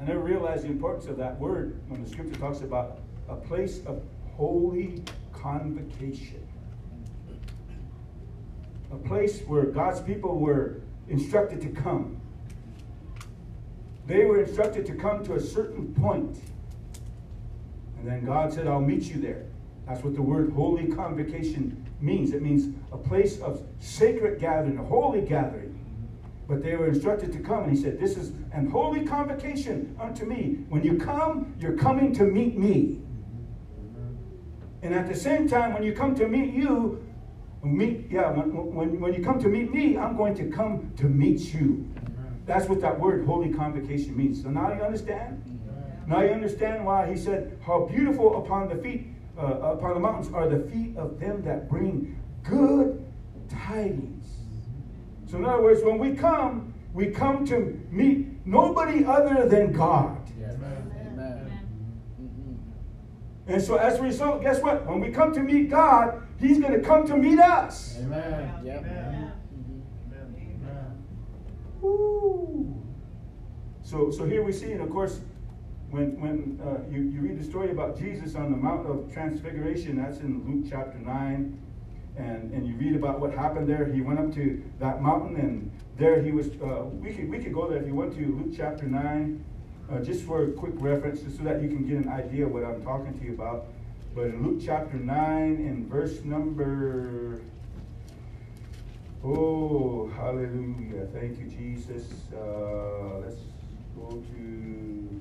I never realized the importance of that word when the scripture talks about a place of holy convocation. A place where God's people were instructed to come. They were instructed to come to a certain point. And then God said, I'll meet you there. That's what the word holy convocation means. It means a place of sacred gathering, a holy gathering. But they were instructed to come, and he said, This is an holy convocation unto me. When you come, you're coming to meet me. And at the same time, when you come to meet you, meet, yeah, when, when, when you come to meet me, I'm going to come to meet you. That's what that word holy convocation means. So now you understand? Now you understand why he said, How beautiful upon the feet uh, upon the mountains are the feet of them that bring good tidings. So, in other words, when we come, we come to meet nobody other than God. Amen. And so, as a result, guess what? When we come to meet God, He's going to come to meet us. Amen. Yep. Amen. Woo. So, so here we see, and of course, when, when uh, you, you read the story about Jesus on the Mount of Transfiguration, that's in Luke chapter 9, and, and you read about what happened there. He went up to that mountain, and there he was. Uh, we, could, we could go there if you went to Luke chapter 9, uh, just for a quick reference, just so that you can get an idea of what I'm talking to you about. But in Luke chapter 9, in verse number. Oh, hallelujah. Thank you, Jesus. Uh, let's go to.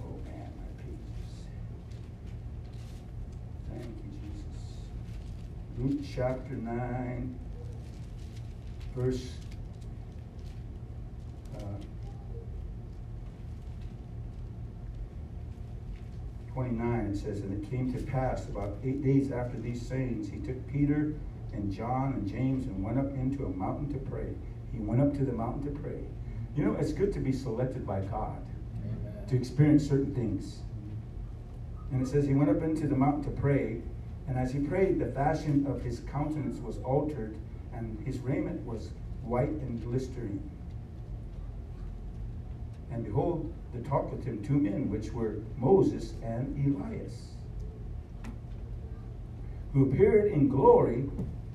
Oh man, my pages. Thank you, Jesus. Luke chapter 9, verse uh, 29, it says, And it came to pass about eight days after these sayings, he took Peter and John and James and went up into a mountain to pray. He went up to the mountain to pray. You know, it's good to be selected by God to experience certain things. And it says he went up into the mountain to pray, and as he prayed, the fashion of his countenance was altered, and his raiment was white and glistering. And behold, there talked with him two men, which were Moses and Elias, who appeared in glory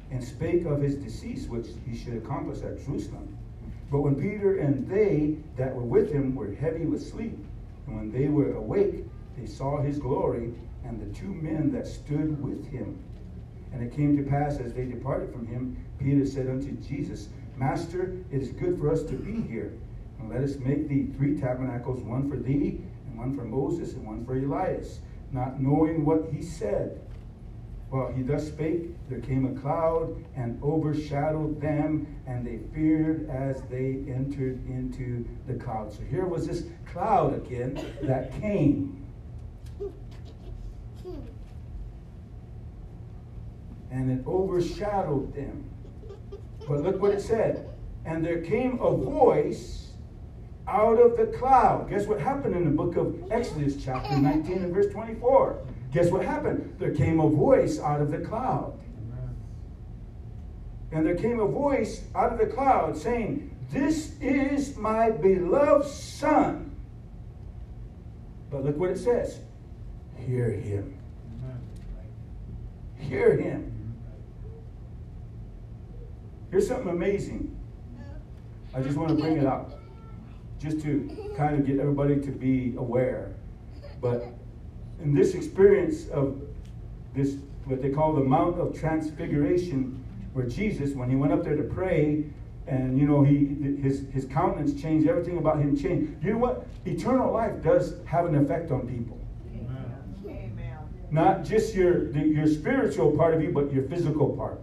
and spake of his decease, which he should accomplish at Jerusalem. But when Peter and they that were with him were heavy with sleep, and when they were awake, they saw his glory and the two men that stood with him. And it came to pass as they departed from him, Peter said unto Jesus, Master, it is good for us to be here. And let us make thee three tabernacles, one for thee, and one for Moses, and one for Elias, not knowing what he said. While he thus spake, there came a cloud and overshadowed them, and they feared as they entered into the cloud. So here was this cloud again that came. And it overshadowed them. But look what it said. And there came a voice out of the cloud. Guess what happened in the book of Exodus, chapter 19 and verse 24? Guess what happened? There came a voice out of the cloud. And there came a voice out of the cloud saying, This is my beloved Son. But look what it says Hear him. Hear him. Here's something amazing. I just want to bring it up just to kind of get everybody to be aware. But in this experience of this, what they call the Mount of Transfiguration, where Jesus, when he went up there to pray, and you know, he his his countenance changed, everything about him changed. You know what? Eternal life does have an effect on people. Amen. Not just your the, your spiritual part of you, but your physical part.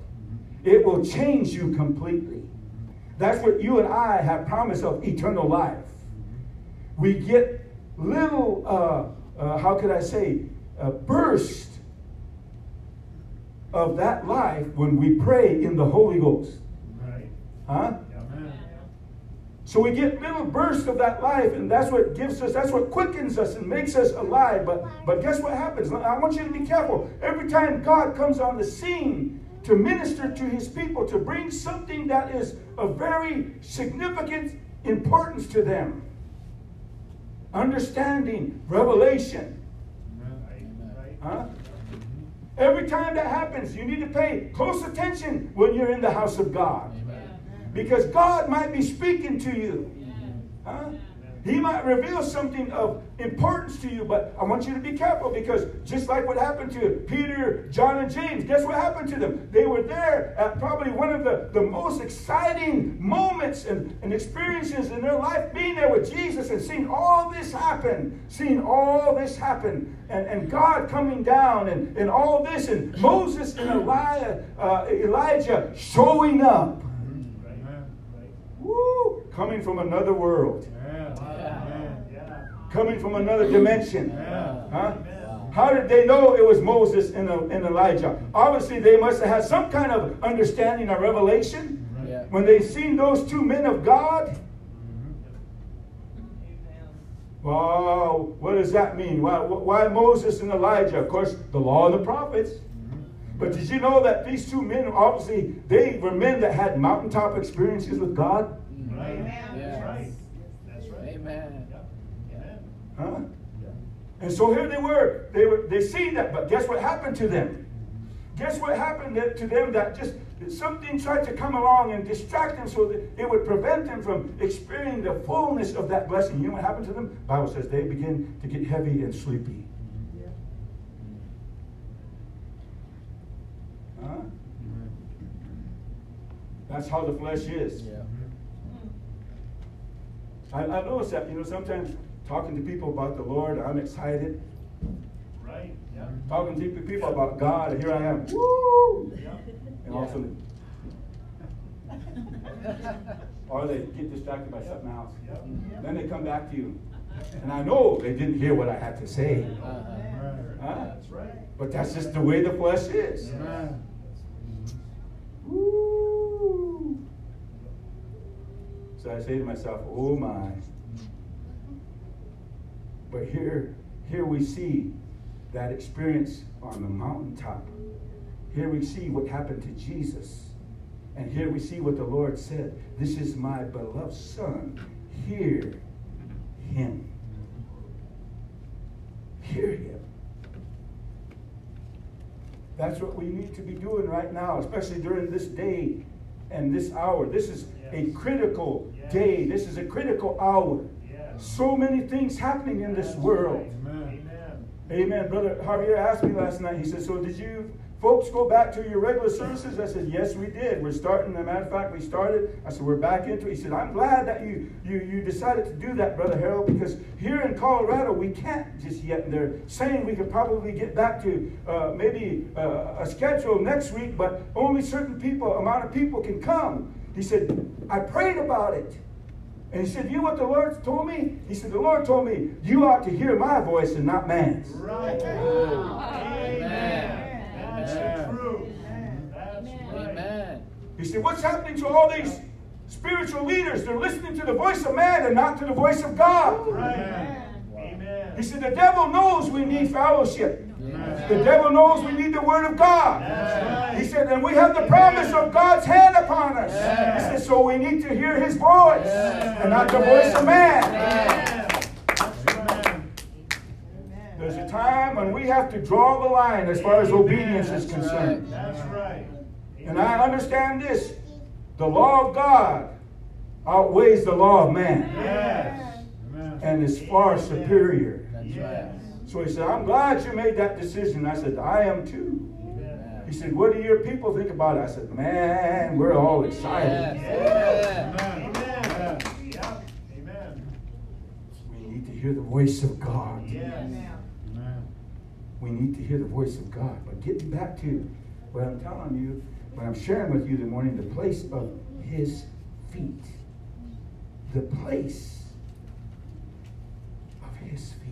It will change you completely. That's what you and I have promise of eternal life. We get little, uh, uh, how could I say, a burst of that life when we pray in the Holy Ghost. Right. Huh? Amen. So we get little bursts of that life, and that's what gives us, that's what quickens us and makes us alive. But but guess what happens? I want you to be careful. Every time God comes on the scene to minister to his people, to bring something that is of very significant importance to them. Understanding, revelation. Huh? Every time that happens, you need to pay close attention when you're in the house of God. Because God might be speaking to you. Huh? He might reveal something of importance to you, but I want you to be careful because just like what happened to Peter, John, and James, guess what happened to them? They were there at probably one of the, the most exciting moments and, and experiences in their life, being there with Jesus and seeing all this happen, seeing all this happen, and, and God coming down and, and all this, and Moses and Elijah, uh, Elijah showing up. Woo! Coming from another world. Coming from another dimension. Huh? How did they know it was Moses and, uh, and Elijah? Obviously, they must have had some kind of understanding or revelation. When they seen those two men of God, wow, what does that mean? Why, why Moses and Elijah? Of course, the law and the prophets. But did you know that these two men, obviously, they were men that had mountaintop experiences with God? Right. Yeah. That's right. That's right. Amen. Yep. Amen. Huh? And so here they were. They were they seen that, but guess what happened to them? Guess what happened that- to them that just something tried to come along and distract them so that it would prevent them from experiencing the fullness of that blessing. You know what happened to them? Bible says they begin to get heavy and sleepy. Huh? That's how the flesh is. Yeah. I, I notice that, you know, sometimes talking to people about the Lord, I'm excited. Right. Yep. Talking to people about God, and here I am. Woo! Yep. And all of a sudden, or they get distracted by something else. Yep. Then they come back to you. And I know they didn't hear what I had to say. Uh-huh. Huh? That's right. But that's just the way the flesh is. Woo! So I say to myself, oh my. But here, here we see that experience on the mountaintop. Here we see what happened to Jesus. And here we see what the Lord said. This is my beloved son. Hear him. Hear him. That's what we need to be doing right now, especially during this day and this hour. This is a critical Yes. Day. This is a critical hour. So many things happening in this world. Amen. Amen. Brother Javier asked me last night, he said, So did you folks go back to your regular services? I said, Yes, we did. We're starting. As a matter of fact, we started. I said, We're back into it. He said, I'm glad that you you you decided to do that, Brother Harold, because here in Colorado we can't just yet. They're saying we could probably get back to uh, maybe uh, a schedule next week, but only certain people, amount of people can come. He said, I prayed about it. And he said, You know what the Lord told me? He said, The Lord told me, you ought to hear my voice and not man's. Right. Amen. That's the truth. That's right. Amen. He said, What's happening to all these spiritual leaders? They're listening to the voice of man and not to the voice of God. Right. Amen. He said, The devil knows we need fellowship. The devil knows we need the word of God. He said, and we have the promise of God's hand upon us. He said, so we need to hear his voice and not the voice of man. Amen. That's right. There's a time when we have to draw the line as far as obedience is concerned. That's right. And I understand this the law of God outweighs the law of man Yes. And is far superior. That's right. So he said, I'm glad you made that decision. I said, I am too. Amen. He said, What do your people think about it? I said, Man, we're all excited. Yes. Amen. Amen. Amen. We need to hear the voice of God. Yes. We need to hear the voice of God. But getting back to what I'm telling you, what I'm sharing with you this morning, the place of his feet. The place of his feet.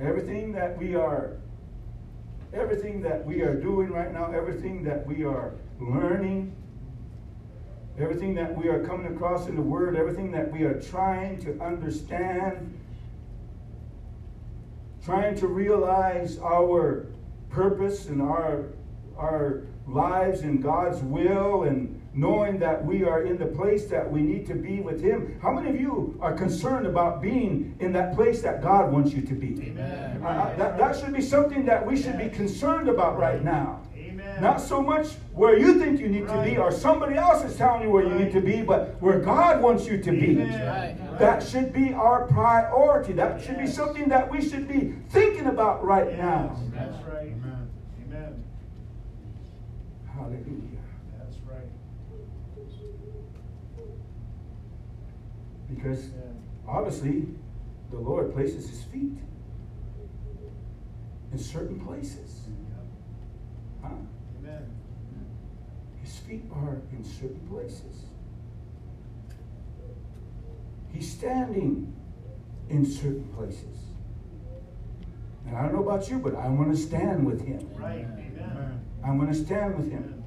Everything that we are, everything that we are doing right now, everything that we are learning, everything that we are coming across in the Word, everything that we are trying to understand, trying to realize our purpose and our, our lives in God's will and knowing that we are in the place that we need to be with Him. How many of you are concerned about being in that place that God wants you to be? Amen. Uh, that, that should be something that we should be concerned about right now. Amen. Not so much where you think you need to be or somebody else is telling you where you need to be, but where God wants you to be. Right. That should be our priority. That should be something that we should be thinking about right Yes. now. That's right. Amen. Amen. Hallelujah. That's right. Because obviously the Lord places his feet in certain places. Huh? Amen. His feet are in certain places. He's standing in certain places. And I don't know about you, but I want to stand with him. Right. Amen. I want to stand with him.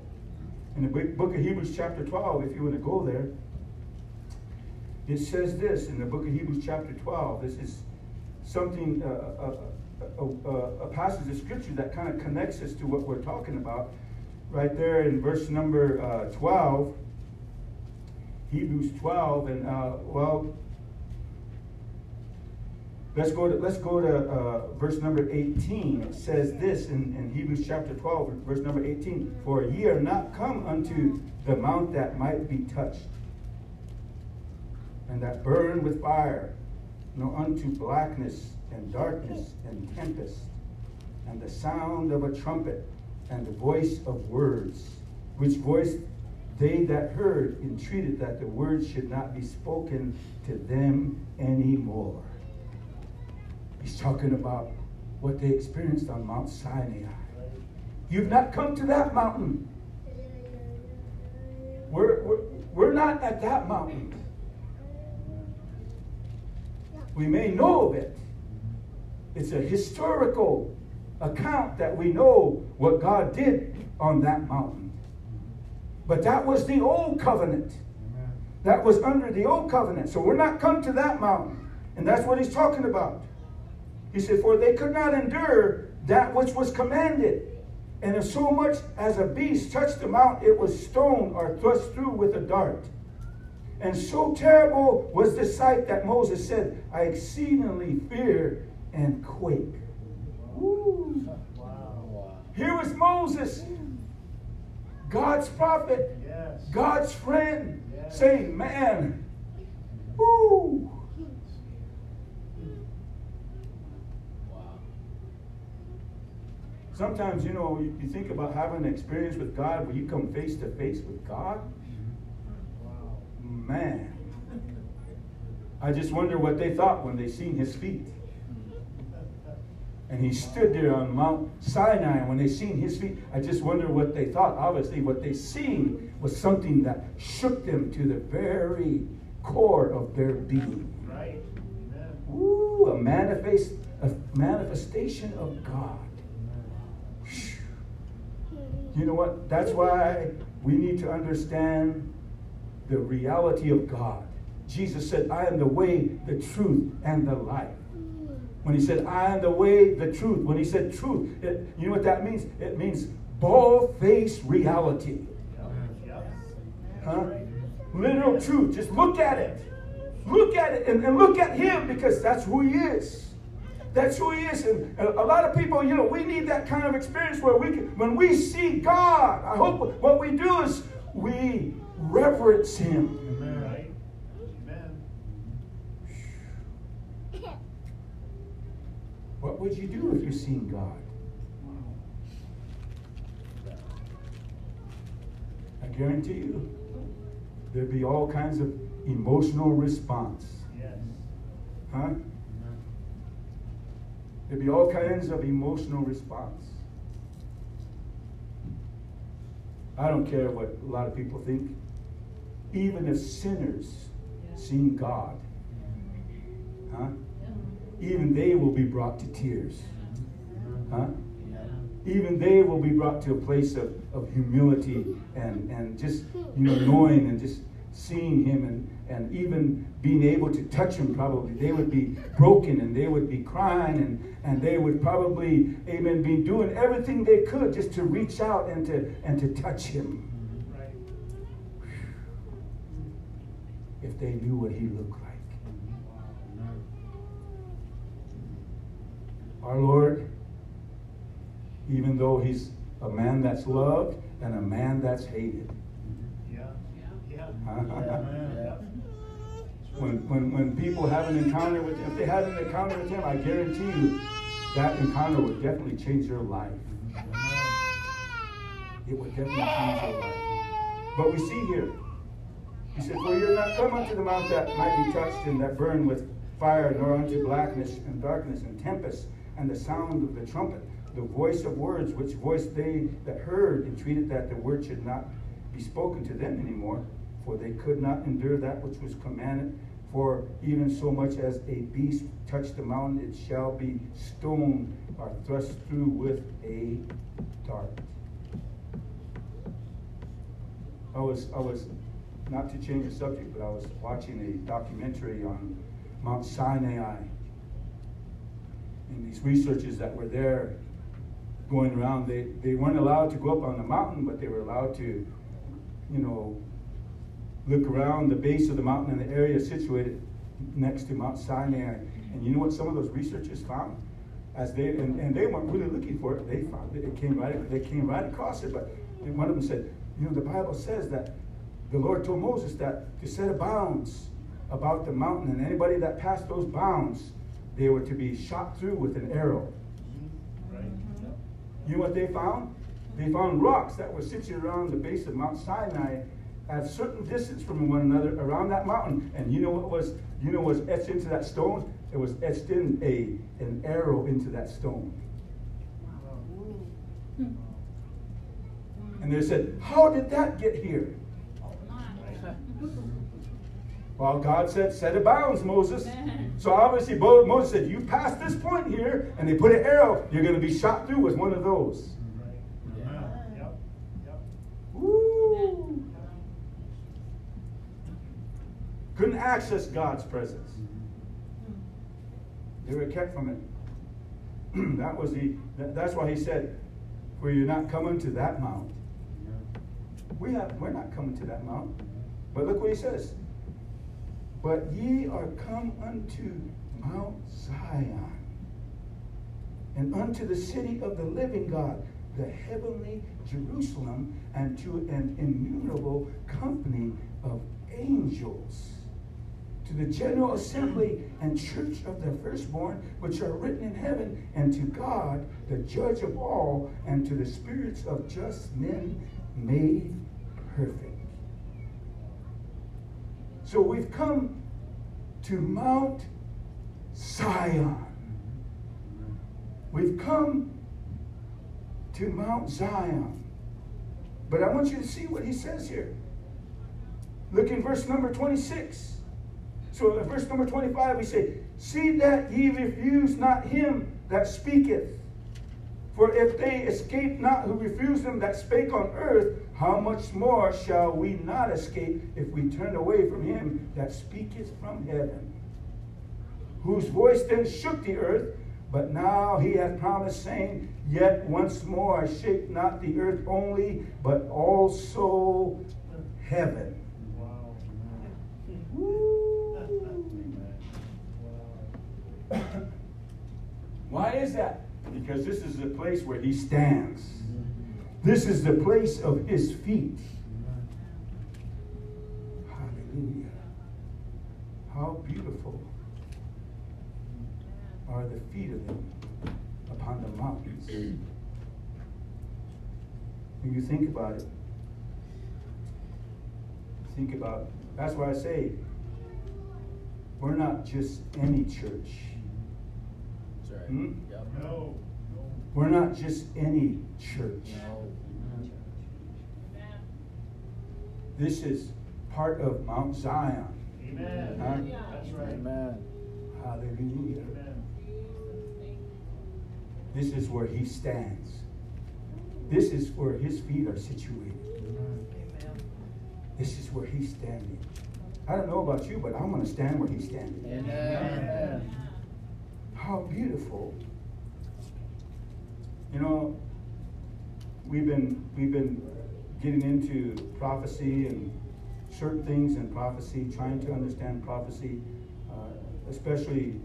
In the book book of Hebrews, chapter 12, if you want to go there, it says this in the book of Hebrews, chapter 12. This is something, uh, a, a, a, a passage of scripture that kind of connects us to what we're talking about. Right there in verse number uh, 12, Hebrews 12, and uh, well, Let's go to let's go to uh, verse number 18. It says this in, in Hebrews chapter 12, verse number 18. For ye are not come unto the mount that might be touched, and that burn with fire, nor unto blackness and darkness and tempest, and the sound of a trumpet, and the voice of words, which voice they that heard entreated that the words should not be spoken to them anymore. He's talking about what they experienced on Mount Sinai. You've not come to that mountain. We're, we're, we're not at that mountain. We may know of it. It's a historical account that we know what God did on that mountain. But that was the old covenant. That was under the old covenant. So we're not come to that mountain. And that's what he's talking about. He said, For they could not endure that which was commanded. And if so much as a beast touched the mount, it was stoned or thrust through with a dart. And so terrible was the sight that Moses said, I exceedingly fear and quake. Wow. Here was Moses, God's prophet, Yes. God's friend, Yes. saying, Man, Woo! Sometimes, you know, you think about having an experience with God where you come face to face with God. Man, I just wonder what they thought when they seen his feet. And he stood there on Mount Sinai. When they seen his feet, I just wonder what they thought. Obviously, what they seen was something that shook them to the very core of their being. Right. Amen. Ooh, a manifest, a manifestation of God. You know what? That's why we need to understand the reality of God. Jesus said, I am the way, the truth, and the life. When he said, I am the way, the truth, when he said truth, it, you know what that means? It means bald faced reality. Huh? Literal truth. Just look at it. Look at it and, and look at him because that's who he is. That's who he is. And a lot of people, you know, we need that kind of experience where we can, when we see God, I hope what we do is we reverence him. Amen. Amen. What would you do if you seen God? I guarantee you, there'd be all kinds of emotional response. Yes. Huh? There'd be all kinds of emotional response. I don't care what a lot of people think. Even if sinners seen God, huh? Even they will be brought to tears. Huh? Even they will be brought to a place of, of humility and, and just you know knowing and just seeing him and, and even being able to touch him probably they would be broken and they would be crying and, and they would probably amen be doing everything they could just to reach out and to and to touch him Right. If they knew what he looked like our lord even though he's a man that's loved and a man that's hated Yeah. [LAUGHS] Yeah. Yep. When, when, when people have an encounter with him, if they had an encounter with him, I guarantee you that encounter would definitely change their life. It would definitely change their life. But we see here, he said, For you're not come unto the mount that might be touched and that burn with fire, nor unto blackness and darkness and tempest and the sound of the trumpet, the voice of words, which voice they that heard entreated that the word should not be spoken to them anymore, for they could not endure that which was commanded. For even so much as a beast touch the mountain, it shall be stoned or thrust through with a dart. I was, I was, not to change the subject, but I was watching a documentary on Mount Sinai. And these researchers that were there going around, they, they weren't allowed to go up on the mountain, but they were allowed to, you know, look around the base of the mountain and the area situated next to Mount Sinai. And you know what some of those researchers found? As they and, and they weren't really looking for it, they found it. It came right they came right across it. But one of them said, you know, the Bible says that the Lord told Moses that to set a bounds about the mountain, and anybody that passed those bounds, they were to be shot through with an arrow. Right. You know what they found? They found rocks that were situated around the base of Mount Sinai at a certain distance from one another around that mountain. And you know what was you know what was etched into that stone? It was etched in a an arrow into that stone. And they said, How did that get here? Well, God said, set a bounds, Moses. [LAUGHS] So obviously, Moses said, You pass this point here, and they put an arrow, you're going to be shot through with one of those. Right. Amen. Yep. Yep. Woo! Couldn't access God's presence. They were kept from it. [CLEARS THROAT] that was the. that- that's why he said, "For you're not coming to that mount." We have. We're not coming to that mount. But look what he says. But ye are come unto Mount Zion, and unto the city of the living God, the heavenly Jerusalem, and to an innumerable company of angels, to the general assembly and church of the firstborn, which are written in heaven, and to God, the judge of all, and to the spirits of just men made perfect. So we've come to Mount Zion. We've come to Mount Zion. But I want you to see what he says here. Look in verse number 26. So in verse number 25, we say, See that ye refuse not him that speaketh. For if they escape not who refuse him that spake on earth, how much more shall we not escape if we turn away from him that speaketh from heaven? Whose voice then shook the earth, but now he hath promised, saying, Yet once more I shake not the earth only, but also heaven. Wow. Why is that? Because this is the place where he stands. This is the place of his feet. Hallelujah. How beautiful are the feet of them upon the mountains. When you think about it, think about that's why I say we're not just any church. That's right. Hmm? Yep. No, no. We're not just any church. No. This is part of Mount Zion. Amen. Huh? That's right. Amen. Hallelujah. Amen. This is where he stands. This is where his feet are situated. Amen. This is where he's standing. I don't know about you, but I'm going to stand where he's standing. Amen. How beautiful. You know, we've been we've been getting into prophecy and certain things in prophecy, trying to understand prophecy, uh, especially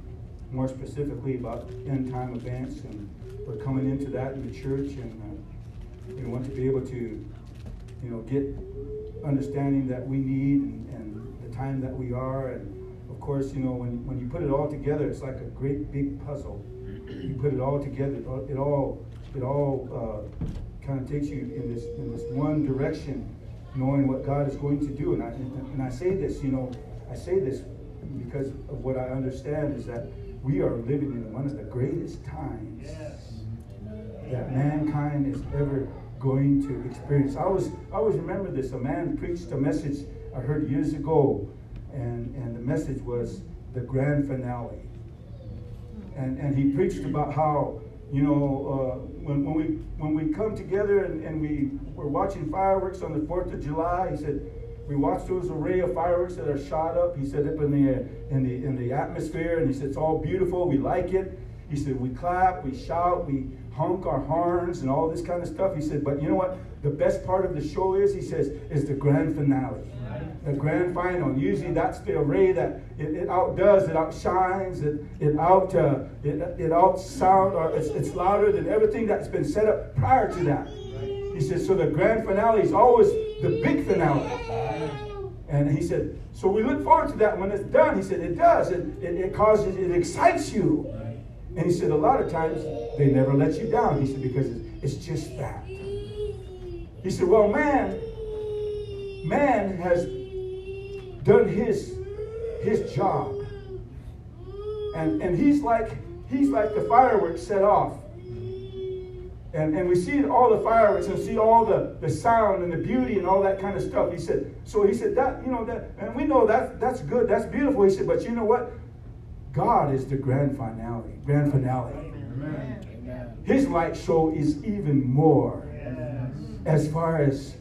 more specifically about end time events, and we're coming into that in the church, and uh, we want to be able to, you know, get understanding that we need and, and the time that we are, and course, you know, when when you put it all together, it's like a great big puzzle. You put it all together, it all it all, uh, kind of takes you in this in this one direction, knowing what God is going to do. And I and I say this, you know, I say this because of what I understand is that we are living in one of the greatest times Yes. that mankind is ever going to experience. I always, I always remember this. A man preached a message I heard years ago, and, and the message was the grand finale. And, and he preached about how, you know, uh, when, when, we, when we come together and, and we were watching fireworks on the 4th of July, he said, we watched those array of fireworks that are shot up. He said up in the in the in the atmosphere, and he said it's all beautiful. We like it. He said we clap, we shout, we honk our horns, and all this kind of stuff. He said, but you know what? The best part of the show is, he says, is the grand finale, the grand final. Usually that's the array that it, it outdoes, it outshines, it it out uh, it it out sound or it's, it's louder than everything that's been set up prior to that. He says, so the grand finale is always the big finale. And he said, so we look forward to that when it's done. He said, it does. It, it, it causes, it excites you. And he said, a lot of times they never let you down. He said, because it's, it's just that. He said, well, man, man has done his, his job. And, and he's like, he's like the fireworks set off. And, and we see all the fireworks and see all the, the sound and the beauty and all that kind of stuff. He said, so he said that, you know, that, and we know that that's good, that's beautiful. He said, but you know what? God is the grand finale, grand finale. Amen. Amen. His light show is even more Yes. as far as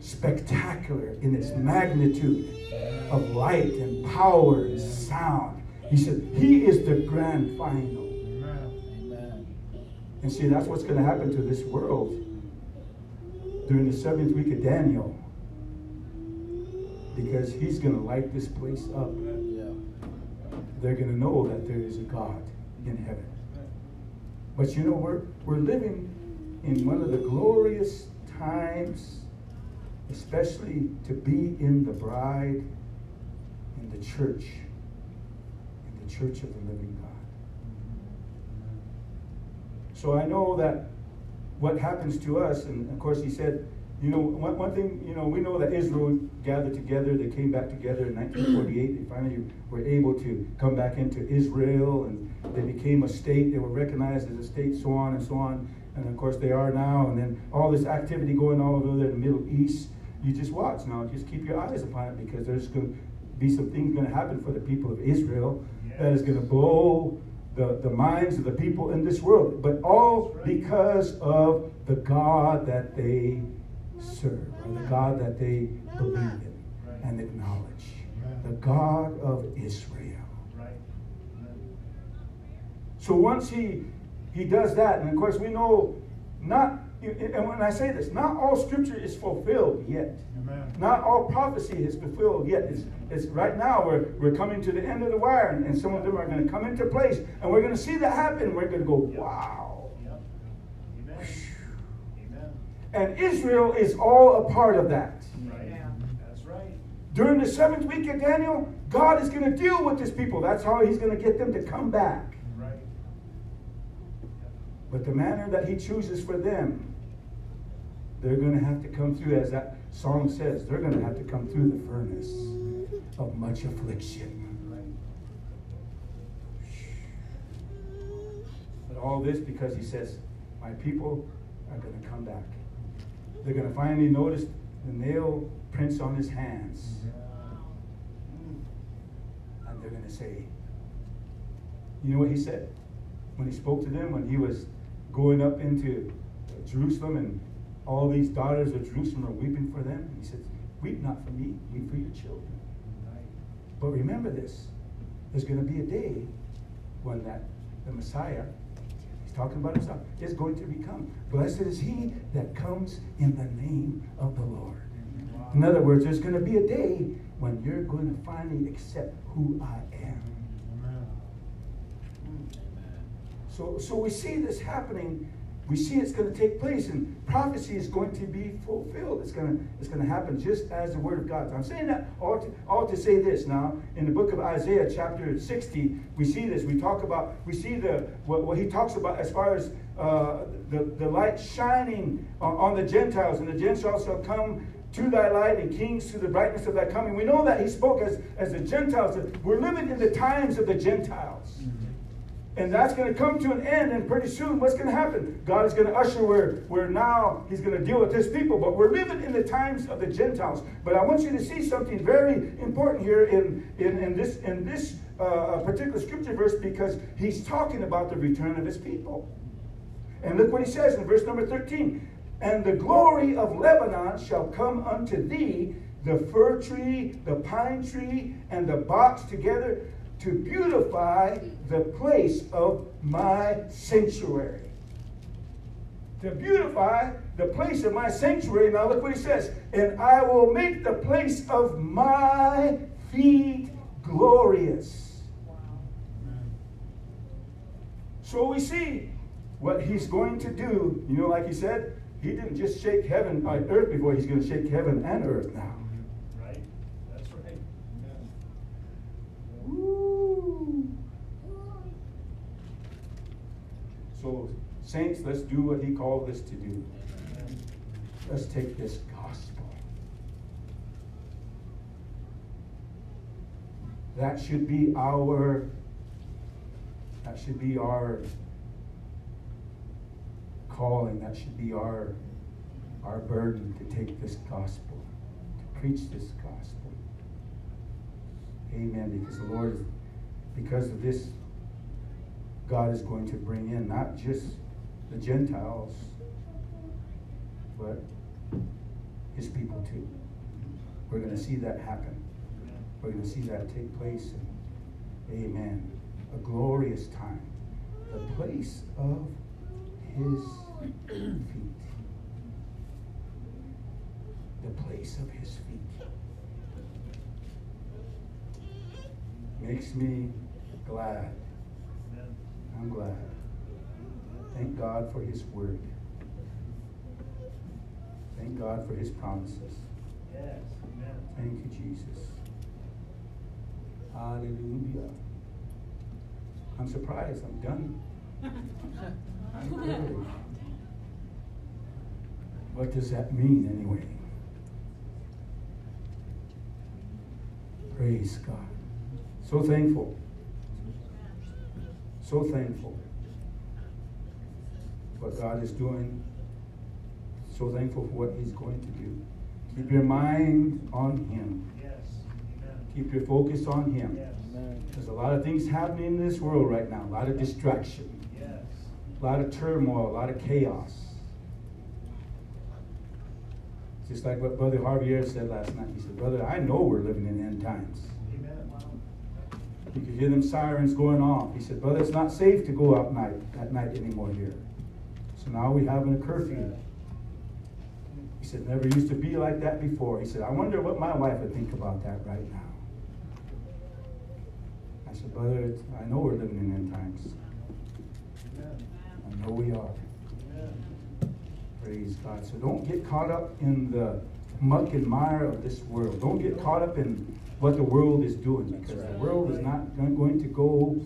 spectacular in its magnitude of light and power and sound. He said, He is the grand final. Amen. And see, that's what's going to happen to this world during the seventh week of Daniel. Because he's going to light this place up. They're going to know that there is a God in heaven. But you know, we're, we're living in one of the glorious times, especially to be in the bride in the church in the church of the living God. So I know that what happens to us, and of course he said, you know, one, one thing, you know, we know that Israel gathered together, they came back together in 1948, they finally were able to come back into Israel, and they became a state, they were recognized as a state, so on and so on, and of course they are now, and then all this activity going all over there in the Middle East, you just watch now, just keep your eyes upon it, because there's going to be some things going to happen for the people of Israel that is going to blow the, the minds of the people in this world, but all because of the God that they serve, or the God that they believe in and acknowledge. The God of Israel. Right. So once he he does that, and of course we know not and when I say this, not all scripture is fulfilled yet. Amen. Not all prophecy is fulfilled yet. It's, it's right now we're, we're coming to the end of the wire, and, and some of them are going to come into place, and we're going to see that happen. We're going to go, wow. Yep. Amen. Amen. And Israel is all a part of that. Right. Yeah. That's right. During the seventh week of Daniel, God is going to deal with his people. That's how he's going to get them to come back. Right. But the manner that he chooses for them, they're going to have to come through, as that song says, they're going to have to come through the furnace of much affliction. But all this because he says, My people are going to come back. They're going to finally notice the nail prints on his hands. And they're going to say, You know what he said? When he spoke to them, when he was going up into Jerusalem and all these daughters of Jerusalem are weeping for them, he said, Weep not for me, weep for your children. Right. But remember this there's going to be a day when that the Messiah, he's talking about himself, is going to become. Blessed is he that comes in the name of the Lord. In other words, there's going to be a day when you're going to finally accept who I am. Amen. So, so we see this happening. We see it's going to take place, and prophecy is going to be fulfilled. It's going to, it's going to happen just as the word of God. I'm saying that all to, all to say this now. In the book of Isaiah, chapter 60, we see this. We talk about, we see the what, what he talks about as far as uh, the, the light shining on, on the Gentiles, and the Gentiles shall come to thy light and kings to the brightness of thy coming. We know that he spoke as, as the Gentiles. We're living in the times of the Gentiles. And that's going to come to an end, and pretty soon, what's going to happen? God is going to usher where, where now He's going to deal with His people. But we're living in the times of the Gentiles. But I want you to see something very important here in, in, in this, in this uh, particular scripture verse because He's talking about the return of His people. And look what He says in verse number 13 And the glory of Lebanon shall come unto thee, the fir tree, the pine tree, and the box together to beautify the place of my sanctuary. To beautify the place of my sanctuary. Now look what he says. And I will make the place of my feet glorious. So we see what he's going to do. You know, like he said, he didn't just shake heaven, uh, earth before, he's going to shake heaven and earth now. Right. That's right. Woo. So, saints, let's do what he called us to do. Let's take this gospel. That should be our that should be our calling. That should be our our burden to take this gospel, to preach this gospel. Amen. Because the Lord, is, because of this, God is going to bring in not just the Gentiles, but His people too. We're going to see that happen. We're going to see that take place. Amen. A glorious time. The place of His feet. The place of His feet. makes me glad. Amen. I'm glad. Thank God for His word. Thank God for His promises. Yes. Amen. Thank you, Jesus. Hallelujah. I'm surprised, I'm done. [LAUGHS] I'm early. What does that mean anyway? Praise God. So thankful. So thankful. For what God is doing. So thankful for what He's going to do. Keep your mind on Him. Yes. Amen. Keep your focus on Him. Yes. Amen. There's a lot of things happening in this world right now, a lot of distraction, Yes. a lot of turmoil, a lot of chaos. Just like what Brother Javier said last night. He said, Brother, I know we're living in end times. You could hear them sirens going off. He said, Brother, it's not safe to go out night at night anymore here. So now we having a curfew. He said, never used to be like that before. He said, I wonder what my wife would think about that right now. I said, Brother, I know we're living in end times. I know we are. Praise God. So don't get caught up in the muck and mire of this world. Don't get caught up in what the world is doing because the world is not going to go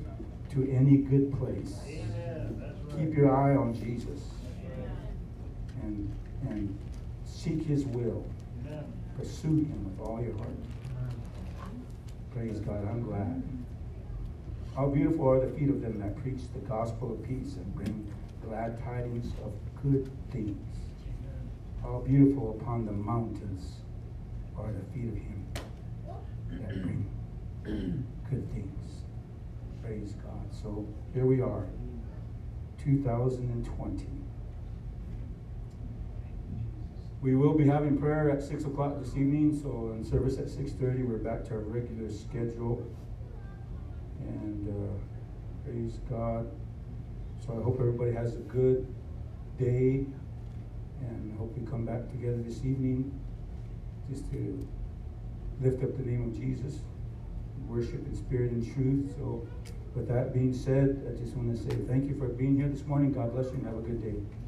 to any good place. Right. Keep your eye on Jesus right. and, and seek his will. Amen. Pursue him with all your heart. Praise God. I'm glad. How beautiful are the feet of them that preach the gospel of peace and bring glad tidings of good things. How beautiful upon the mountains are the feet of him [CLEARS THROAT] good things. Praise God. So here we are, 2020. We will be having prayer at six o'clock this evening, so in service at six thirty, we're back to our regular schedule. And uh, praise God. So I hope everybody has a good day, and hope we come back together this evening just to lift up the name of Jesus, worship in spirit and truth. So with that being said, I just want to say thank you for being here this morning. God bless you and have a good day.